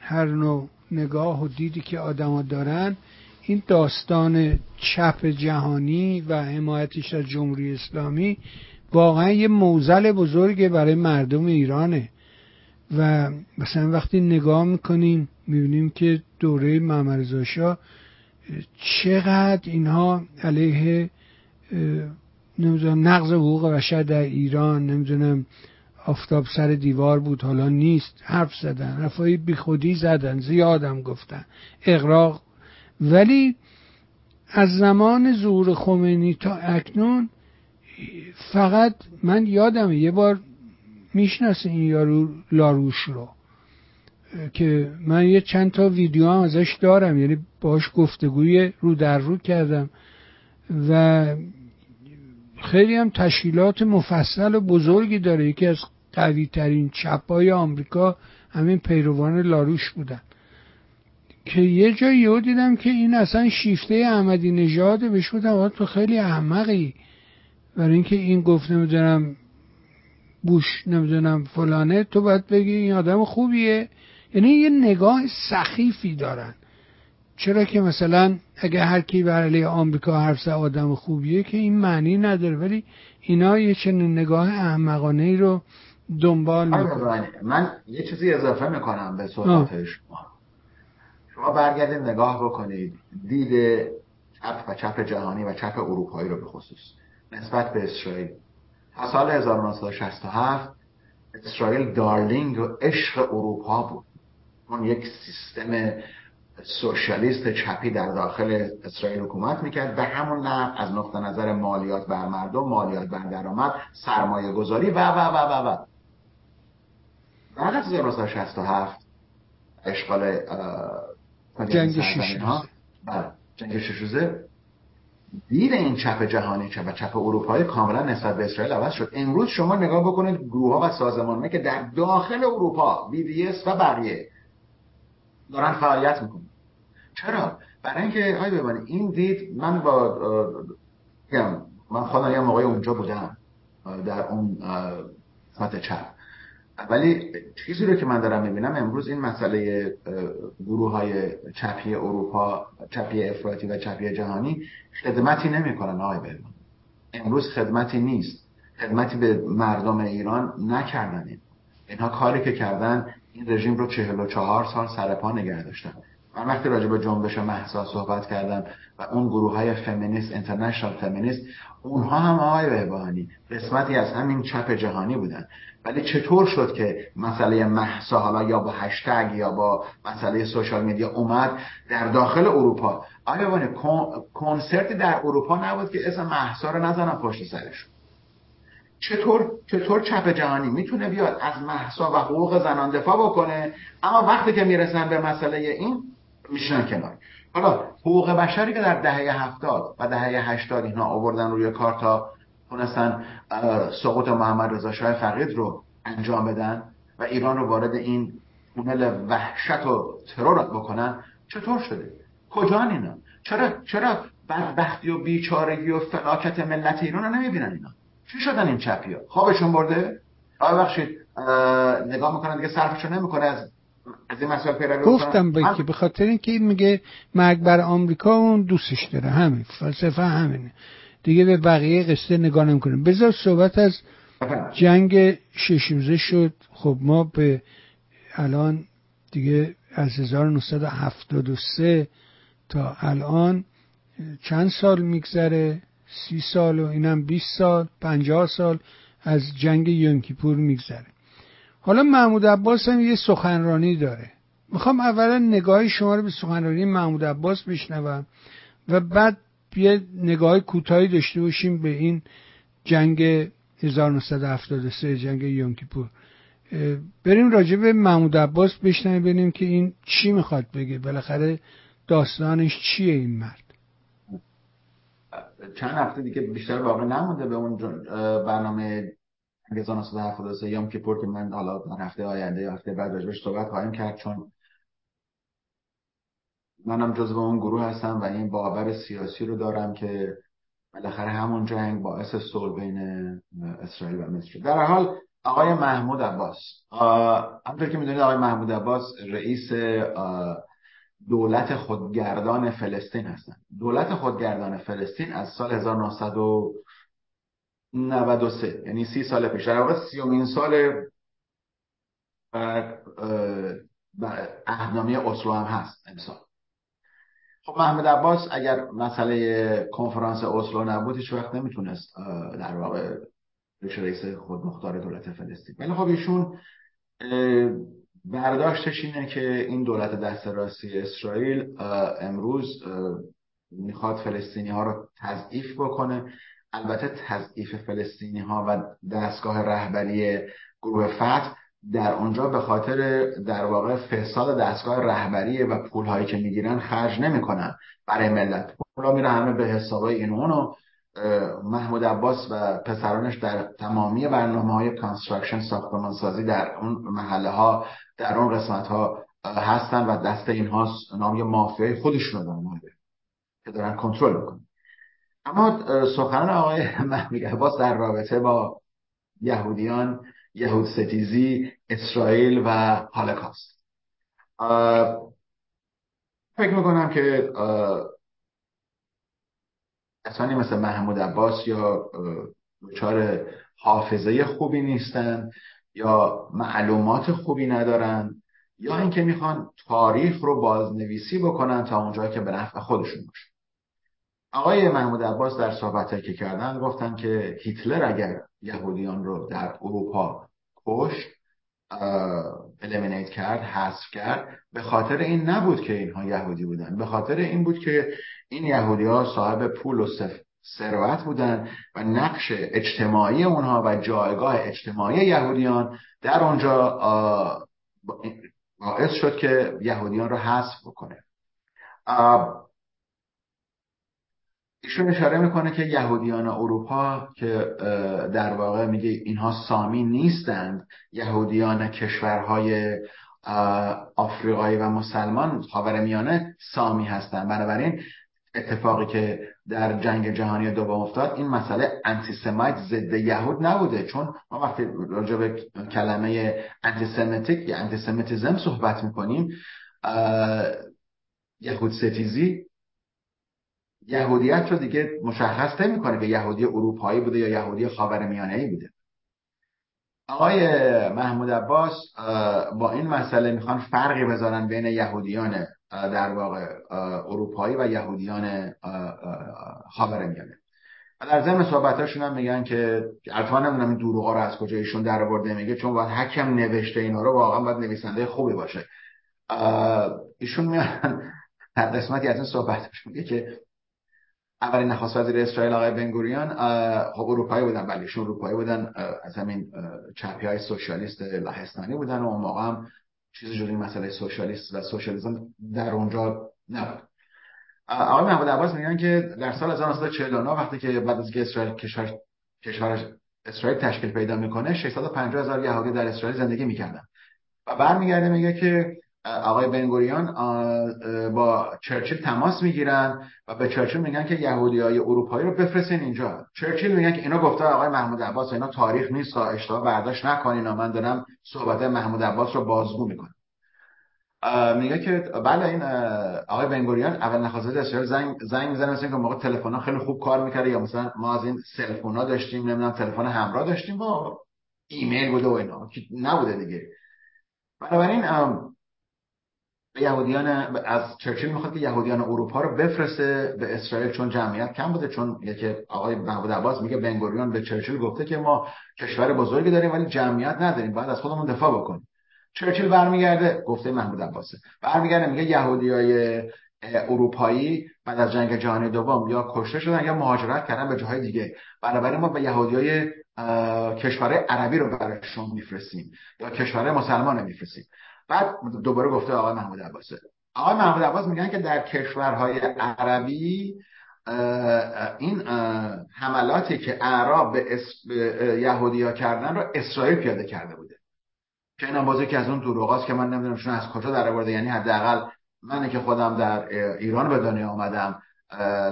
هر نوع نگاه و دیدی که آدما دارن این داستان چپ جهانی و حمایتش از جمهوری اسلامی واقعا یه موزل بزرگه برای مردم ایرانه. و مثلا وقتی نگاه می‌کنیم می‌بینیم که دوره ممرزاشا چقدر اینها علیه نمی‌دونم نقض حقوق بشر در ایران نمی‌دونم آفتاب سر دیوار بود حالا نیست حرف زدن رفایی بیخودی زدن زیادم گفتن اقراق ولی از زمان ظهور خمینی تا اکنون فقط من یادم یه بار می‌شناسه این یارو لاروش رو. که من یه چند تا ویدیو هم ازش دارم یعنی باش گفتگوی رو در رو کردم و خیلی هم تشکیلات مفصل و بزرگی داره. یکی از قوی ترین چپای آمریکا همین پیروان لاروش بودن. که یه جایی یهو دیدم که این اصلا شیفته احمدی نژاده بهش بودم تو خیلی احمقی. برای اینکه این گفت نمی‌دونم بوش نمی‌دونم فلانه تو باید بگی این آدم خوبیه. یعنی یه نگاه سخیفی دارن. چرا که مثلا اگه هر کی بر علیه آمریکا حرف آدم خوبیه که این معنی نداره. ولی اینا یه چنین نگاه احمقانه ای رو دنبال می‌کنن. من یه چیزی اضافه می‌کنم به صحبت شما. شما برگردید نگاه بکنید. دید چپ و چپ جهانی و چپ اروپایی رو به خصوص. نسبت به اسرائیل. تا سال 1967 اسرائیل دارلینگ و عشق اروپا بود. اون یک سیستم سوشالیست چپی در داخل اسرائیل حکومت می‌کرد به همون نه از نقطه نظر مالیات بر مردم مالیات بر درآمد سرمایه گذاری و و و و و. بعد از 1967 اشغال جنگ شیشوزه. بله، جنگ شیشوزه. دید این چپ جهانی چپ و چپ اروپایی کاملا نسبت به اسرائیل عوض شد. امروز شما نگاه بکنید گروه ها و سازمان که در داخل اروپا بی دی و بقیه دارن فعالیت می‌کنن. چرا؟ برای اینکه های ببینید این دید من با من خودم یه موقعی اونجا بودم در اون قسمت چپ. ولی چیزی رو که من دارم می‌بینم امروز این مسئله گروه های چپی اروپا چپی افراطی و چپی جهانی خدمتی نمی‌کنن آقای بهمان امروز خدمتی نیست. خدمتی به مردم ایران نکردن. این اینها کاری که کردن این رژیم رو چهل و چهار سال سر پا نگه داشتن من وقتی راجع به جنبش محسا صحبت کردم و اون گروه های فمینیست اینترنشنال فمینیست اونها هم آقای بهبانی قسمتی از همین چپ جهانی بودن. ولی چطور شد که مسئله محسا حالا یا با هشتگ یا با مسئله سوشال میدیا اومد در داخل اروپا؟ آیا کنسرتی در اروپا نبود که اسم محسا رو نزنم پشت سرش چطور چطور چپ جهانی؟ می‌تونه بیاد از محسا و حقوق زنان دفاع بکنه اما وقتی که می‌رسن به مسئله این میشن کنار. حالا حقوق بشری که در دهه هفتاد و دهه هشتاد اینا آوردن روی کارتا تونستن سقوط محمد رضا شاه فقید رو انجام بدن و ایران رو وارد این تونل وحشت و ترور بکنن چطور شده؟ کجا اینا؟ چرا چرا بدبختی و بیچارگی و فلاکت ملت ایران رو نمی‌بینن اینا؟ چی شدن این چپی ها خوابشون برده؟ آقا بخشید نگاه می‌کنن دیگه صرفشون نمی‌کنه از از این مسئله پیروی گفتم به که به خاطر اینکه این میگه مرگ بر آمریکا اون دوستش داره. همین. فلسفه همینه. دیگه به بقیه قصه نگاه نمی‌کنه. بذار صحبت از جنگ ششوزه شد. خب ما به الان دیگه از 1973 تا الان چند سال میگذره؟ سی سال و اینم 20 سال پنجاه سال از جنگ یونکیپور میگذره. حالا محمود عباس هم یه سخنرانی داره. می‌خوام اولا نگاه شما رو به سخنرانی محمود عباس بشنوم و بعد یه نگاه کوتاهی داشته باشیم به این جنگ 1973 جنگ یونکیپور بریم راجع به محمود عباس بشنویم ببینیم که این چی می‌خواد بگه. بالاخره داستانش چیه این مرد؟ چند هفته دیگه بیشتر باقی نمونده به اون برنامه انگزان هفتاد یام که که من حالا در هفته آینده یا هفته بعد راجبش صحبت خواهیم کرد چون منم جزو اون گروه هستم و این باور سیاسی رو دارم که بالاخره همون جنگ باعث صلح بین اسرائیل و مصر در حال آقای محمود عباس. همونطور که می‌دونید آقای محمود عباس رئیس دولت خودگردان فلسطین هستن. دولت خودگردان فلسطین از سال 1993 یعنی سی سال پیش. در واقع سیومین سال اهنامی اسلو هم هست امسال. خب محمد عباس اگر مسئله کنفرانس اسلو نبود هیچ وقت نمی‌تونست در واقع رئیس خودمختار دولت فلسطین. ولی خب ایشون برداشتش اینه که این دولت دست راستی اسرائیل امروز می‌خواد فلسطینی ها رو تضعیف بکنه. البته تضعیف فلسطینی ها و دستگاه رهبری گروه فتح در اونجا به خاطر در واقع فساد دستگاه رهبری و پول هایی که می‌گیرن خرج نمی‌کنن برای ملت. پولا میره همه به حسابای این اونو. محمود عباس و پسرانش در تمامی برنامه های construction ساختمان سازی در اون محله ها در اون قسمت ها هستن و دست اینها نام یه مافیای خودشون دارن که دارن کنترل می‌کنن. اما سخنان آقای <laughs> محمود عباس در رابطه با یهودیان یهود ستیزی اسرائیل و هالکاست فکر می‌کنم که کسانی مثل محمود عباس یا دچار حافظه خوبی نیستن یا معلومات خوبی ندارن یا اینکه می‌خوان تاریخ رو بازنویسی بکنن تا اونجایی که به نفع خودشون باشه. آقای محمود عباس در صحبت که کردن گفتن که هیتلر اگر یهودیان رو در اروپا کشت الیمینیت کرد حذف کرد به خاطر این نبود که اینها یهودی بودن به خاطر این بود که این یهودی ها صاحب پول و ثروت بودن و نقش اجتماعی اونها و جایگاه اجتماعی یهودیان در اونجا باعث شد که یهودیان رو حذف بکنه. ایشون اشاره می‌کنه که یهودیان اروپا که در واقع میگه اینها سامی نیستند یهودیان کشورهای آفریقایی و مسلمان میانه سامی هستند. بنابراین اتفاقی که در جنگ جهانی دوم افتاد این مسئله anti-Semite ضد یهود نبوده. چون ما وقتی راجع به کلمه antisemitic یا antisemitism صحبت می‌کنیم یهود ستیزی یهودیت رو دیگه مشخص نمی‌کنه که یهودی اروپایی بوده یا یهودی خاورمیانه ای بوده. آقای محمود عباس با این مسئله می‌خوان فرقی بذارن بین یهودیان در واقع اروپایی و یهودیان خاورمیانه. و در ضمن صحبتاشون هم میگن که البته نمی‌دونم این دروغا رو از کجا ایشون در آورده میگه چون باید حکم نوشته اینا رو واقعا باید نویسنده خوبی باشه. ایشون میان در قسمتی از این صحبتش میگه که اولین نخست وزیر اسرائیل آقای بنگوریان خب اروپایی بودن بله ایشون اروپایی بودن از همین چپی های سوشالیست لهستانی بودن و اون موقع هم چیزی جوری مسئله سوشالیست و سوشالیسم در اونجا نبود. آقای محمود عباس میگن که در سال 1949 وقتی که بعد از که اسرائیل کشور کشور اسرائیل تشکیل پیدا می‌کنه 650 هزار یهودی در اسرائیل زندگی می‌کردن. و برمیگرده میگه که آقای بنگوریان با چرچیل تماس می‌گیرن و به چرچیل میگن که یهودی های اروپایی رو بفرستین اینجا. چرچیل میگن که اینا گفته آقای محمود عباس اینا تاریخ نیست اشتباه برداشت نکنین و من دارم صحبت محمود عباس رو بازگو می‌کنم. میگه که بله این آقای بنگوریان اول نخواست اسرائیل زنگ زنگ می‌زنه مثلا که موقع تلفن خیلی خوب کار می‌کرده یا مثلا ما از این سلفون ها داشتیم نمی‌دونم تلفن همراه داشتیم با ایمیل بوده و اینا نبوده دیگه. بنابراین یهودیان از چرچیل می‌خواد که یهودیان اروپا رو بفرسته به اسرائیل چون جمعیت کم بوده چون یکی آقای محمود عباس میگه بنگوریان به چرچیل گفته که ما کشور بزرگی داریم ولی جمعیت نداریم باید از خودمون دفاع بکنیم. چرچیل برمیگرده گفته محمود عباسه. برمیگرده میگه یهودیای اروپایی بعد از جنگ جهانی دوم یا کشته شدن یا مهاجرت کردن به جاهای دیگه. بنابراین ما به یهودیای کشورهای عربی رو شما میفرستیم یا کشورهای مسلمان میفرستیم. بعد دوباره گفته آقای محمود عباسه. آقای محمود عباس میگن که در کشورهای عربی این حملاتی که اعراب به یهودی ها کردن رو اسرائیل پیاده کرده بوده. که این بازی که از اون دروغاست که من نمی‌دونم شون از کجا در آورده. یعنی حداقل منی که خودم در ایران به دنیا آمدم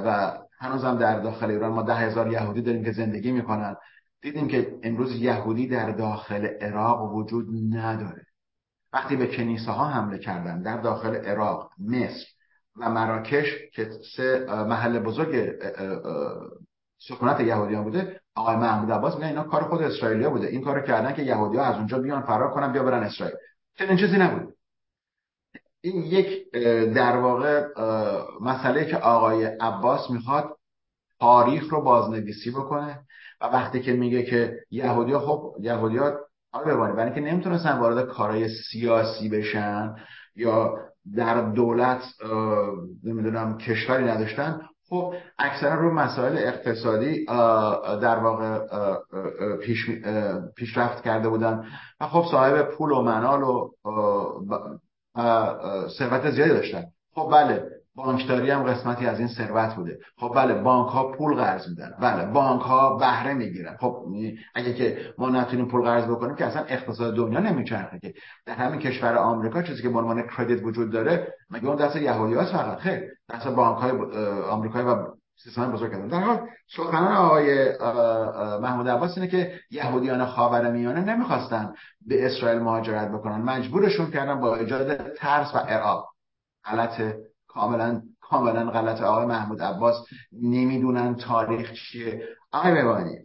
و هنوزم در داخل ایران. ما ده هزار یهودی داریم که زندگی می‌کنن. دیدیم که امروز یهودی در داخل عراق وجود نداره. وقتی به کنیسه ها حمله کردن در داخل عراق مصر و مراکش که سه محل بزرگ سکونت یهودیان بوده آقای محمود عباس میگن اینا کار خود اسرائیلیا بوده. این کارو کردن که یهودی ها از اونجا بیان فرار کنن بیا برن اسرائیل. چنین چیزی نبود. این یک در واقع مسئله که آقای عباس می‌خواد تاریخ رو بازنویسی بکنه و وقتی که میگه که یهودی ها خب یهودی ها آره ببانید برای اینکه نمی‌تونستن وارد کارهای سیاسی بشن یا در دولت نمی‌دونم کشوری نداشتن خب اکثرا رو مسائل اقتصادی در واقع پیش پیشرفت کرده بودن و خب صاحب پول و منال و ثروت زیادی داشتن. خب بله بانکداری هم قسمتی از این ثروت بوده. خب بله بانک ها پول قرض میدن. بله بانک ها بهره می‌گیرن. خب اگه که ما نتونیم پول قرض بکنیم که اصلا اقتصاد دنیا نمیچرخه که. در همین کشور آمریکا چیزی که به عنوان کردیت وجود داره مگه اون دست یهودی هاست فقط؟ خیر دست بانک های آمریکایی و سیستم بزرگ کردن در حال سخنان آقای محمود عباس اینه که یهودیان خاورمیانه نمی‌خواستن به اسرائیل مهاجرت بکنن. مجبورشون کردن با ایجاد ترس و ارعاب. غلط کاملا کاملا غلط آقای محمود عباس نمی‌دونن تاریخ چیه آقای ببانی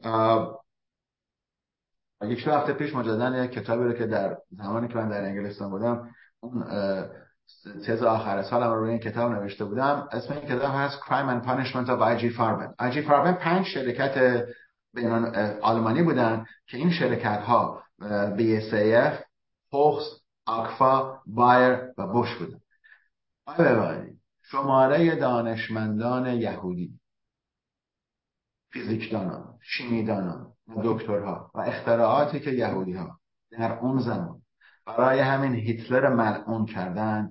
یک دو هفته پیش مجددا یک کتابی رو که در زمانی که من در انگلستان بودم اون تز آخر سالم رو روی این کتاب نوشته بودم اسم این کتاب هست Crime and Punishment of I.G. Farben I.G. Farben پنج شرکت آلمانی بودن که این شرکت ها BSAF، هوکس، آکفا، بایر و بوش بودن ببینید شماره دانشمندان یهودی. فیزیکدانان شیمیدانان و دکترها و اختراعاتی که یهودی ها در اون زمان برای همین هیتلر ملعون کردن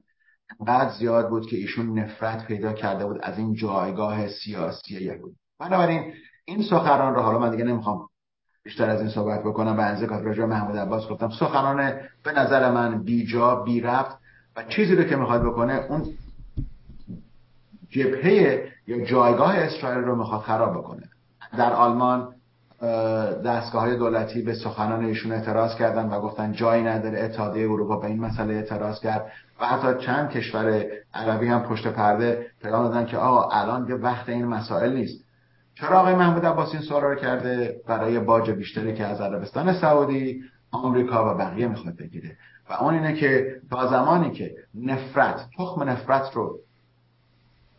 انقدر زیاد بود که ایشون نفرت پیدا کرده بود از این جایگاه سیاسی یهودی. بنابراین این سخنران رو حالا من دیگه نمی‌خوام بیشتر از این صحبت بکنم به انزه راجع محمود عباس گفتم. سخنان به نظر من بیجا بی رفت و چیزی رو که می‌خواد بکنه اون جبهه یا جایگاه اسرائیل رو می‌خواد خراب بکنه. در آلمان دستگاه های دولتی به سخنان ایشون اعتراض کردن و گفتن جایی نداره اتحادیه اروپا به این مسئله اعتراض کرد و حتی چند کشور عربی هم پشت پرده پیغام دادن که آقا الان یه وقت این مسائل نیست. چرا آقای محمود عباسی این سوال رو کرده؟ برای باج بیشتری که از عربستان سعودی آمریکا و بقیه می‌خواد بگیره. و اون اینه که تا زمانی که نفرت تخم نفرت رو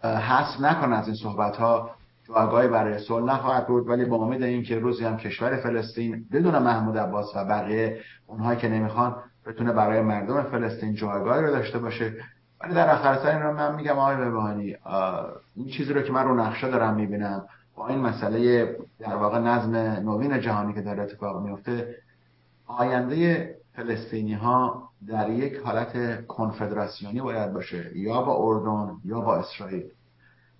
حذف نکنه از این صحبت ها جایگاهی برای صلح نخواهد بود ولی با امید اینکه روزی هم کشور فلسطین بدون محمود عباس و بقیه اونهایی که نمی‌خوان بتونه برای مردم فلسطین جایگاهی رو داشته باشه. ولی در آخر سر این رو من میگم آقای ببانی این چیزی رو که من رو نقشه دارم می‌بینم با این مسئله در واقع نظم نوین جهانی که داره اتفاق میفته آینده فلسطینی ها در یک حالت کنفدراسیونی باید باشه یا با اردن یا با اسرائیل.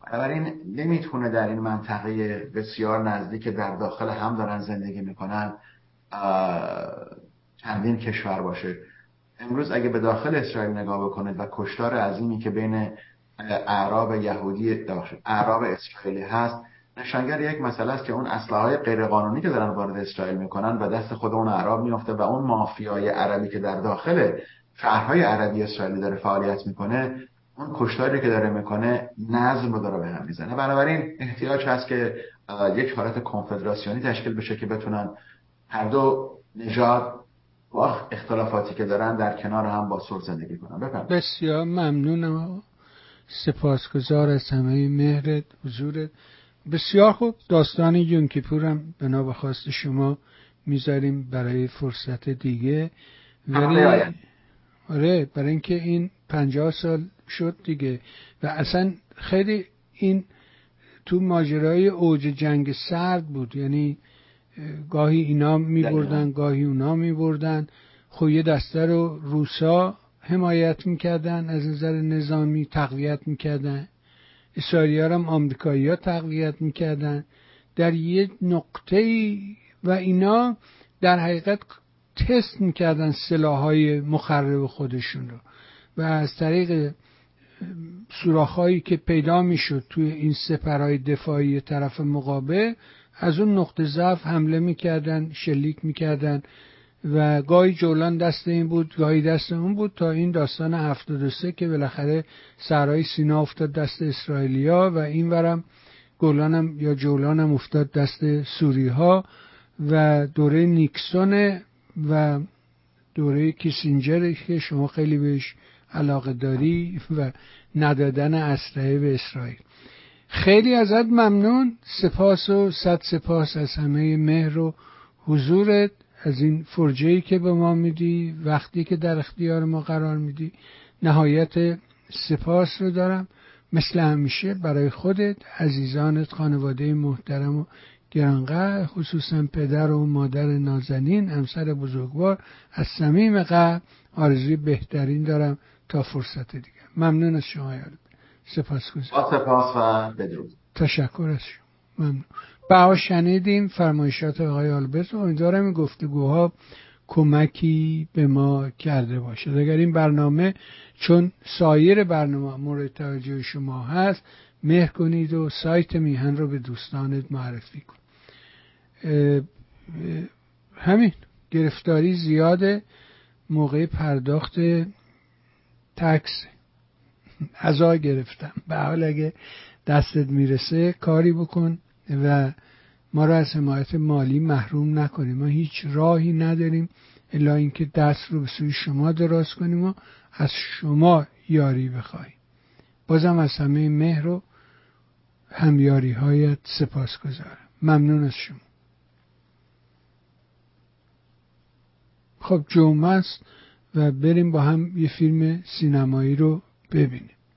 بنابراین نمی‌تونه در این منطقه بسیار نزدیک در داخل هم دارن زندگی می‌کنن چندین کشور باشه. امروز اگه به داخل اسرائیل نگاه بکنید و کشتار عظیمی که بین اعراب یهودی اعراب اسرائیلی هست نشانگر یک مسئله است که اون اسلحه غیرقانونی که دارن وارد اسرائیل می‌کنن و دست خود اون اعراب میفته و اون مافیای عربی که در داخل شهرهای عربی اسرائیلی داره فعالیت می‌کنه اون کشتاری که داره می‌کنه نظم رو داره به هم می‌زنه. بنابراین احتیاج هست که یک حالت کنفدراسیونی تشکیل بشه که بتونن هر دو نژاد با اختلافاتی که دارن در کنار هم با صلح زندگی کنن. بفرمایید. بسیار ممنونم. سپاسگزار از همه. مهرت حضورت. بسیار خوب. داستان یوم کیپورم بنا به خواست شما می‌ذاریم برای فرصت دیگه. ولی آره برای اینکه این پنجاه سال شد دیگه. و اصلا خیلی این تو ماجرای اوج جنگ سرد بود. یعنی گاهی اینا میبردن گاهی اونا میبردن. خب یه دسته رو روسا حمایت می‌کردن از نظر نظامی تقویت می‌کردن. اسرائیلی هم آمریکایی ها تقویت می‌کردن. در یه نقطه و اینا در حقیقت تست می‌کردن سلاح های مخرب خودشون رو. و از طریق سوراخهایی که پیدا می‌شد توی این سپرهای دفاعی طرف مقابل از اون نقطه ضعف حمله می‌کردن شلیک می‌کردن. و گاهی جولان دست این بود گاهی دست اون بود تا این داستان 73 که بالاخره سرای سینا افتاد دست اسرائیلیا و این ورم گولانم یا جولانم افتاد دست سوری ها و دوره نیکسون و دوره کیسینجر که شما خیلی بهش علاقه داری و ندادن اسلحه به اسرائیل. خیلی ازت ممنون. سپاس و صد سپاس از همه مهر و حضورت. از این فرجه که به ما میدی وقتی که در اختیار ما قرار میدی نهایت سپاس رو دارم. مثل همیشه برای خودت عزیزانت خانواده محترم و گرانقدر خصوصا پدر و مادر نازنین همسر بزرگوار. از صمیم قلب آرزوی بهترین دارم تا فرصت دیگه ممنون از شما یاد سپاس گذارم سپاس و بدرود. تشکر از شما. ممنون. بها شنیدیم فرمایشات آقای آلبرت و امیدوارم این گفتگوها کمکی به ما کرده باشد اگر این برنامه چون سایر برنامه مورد توجه شما هست مهر کنید و سایت میهن رو به دوستانت معرفی کن همین گرفتاری زیاده موقع پرداخت تکس. ازا گرفتم. به حال اگه دستت می‌رسه کاری بکن. و ما را از حمایت مالی محروم نکنیم. ما هیچ راهی نداریم الا اینکه دست رو به سوی شما دراز کنیم و از شما یاری بخواهیم. بازم از همه مهر و همیاری هایت سپاس گذارم ممنون از شما. خب جمعه است و بریم با هم یه فیلم سینمایی رو ببینیم.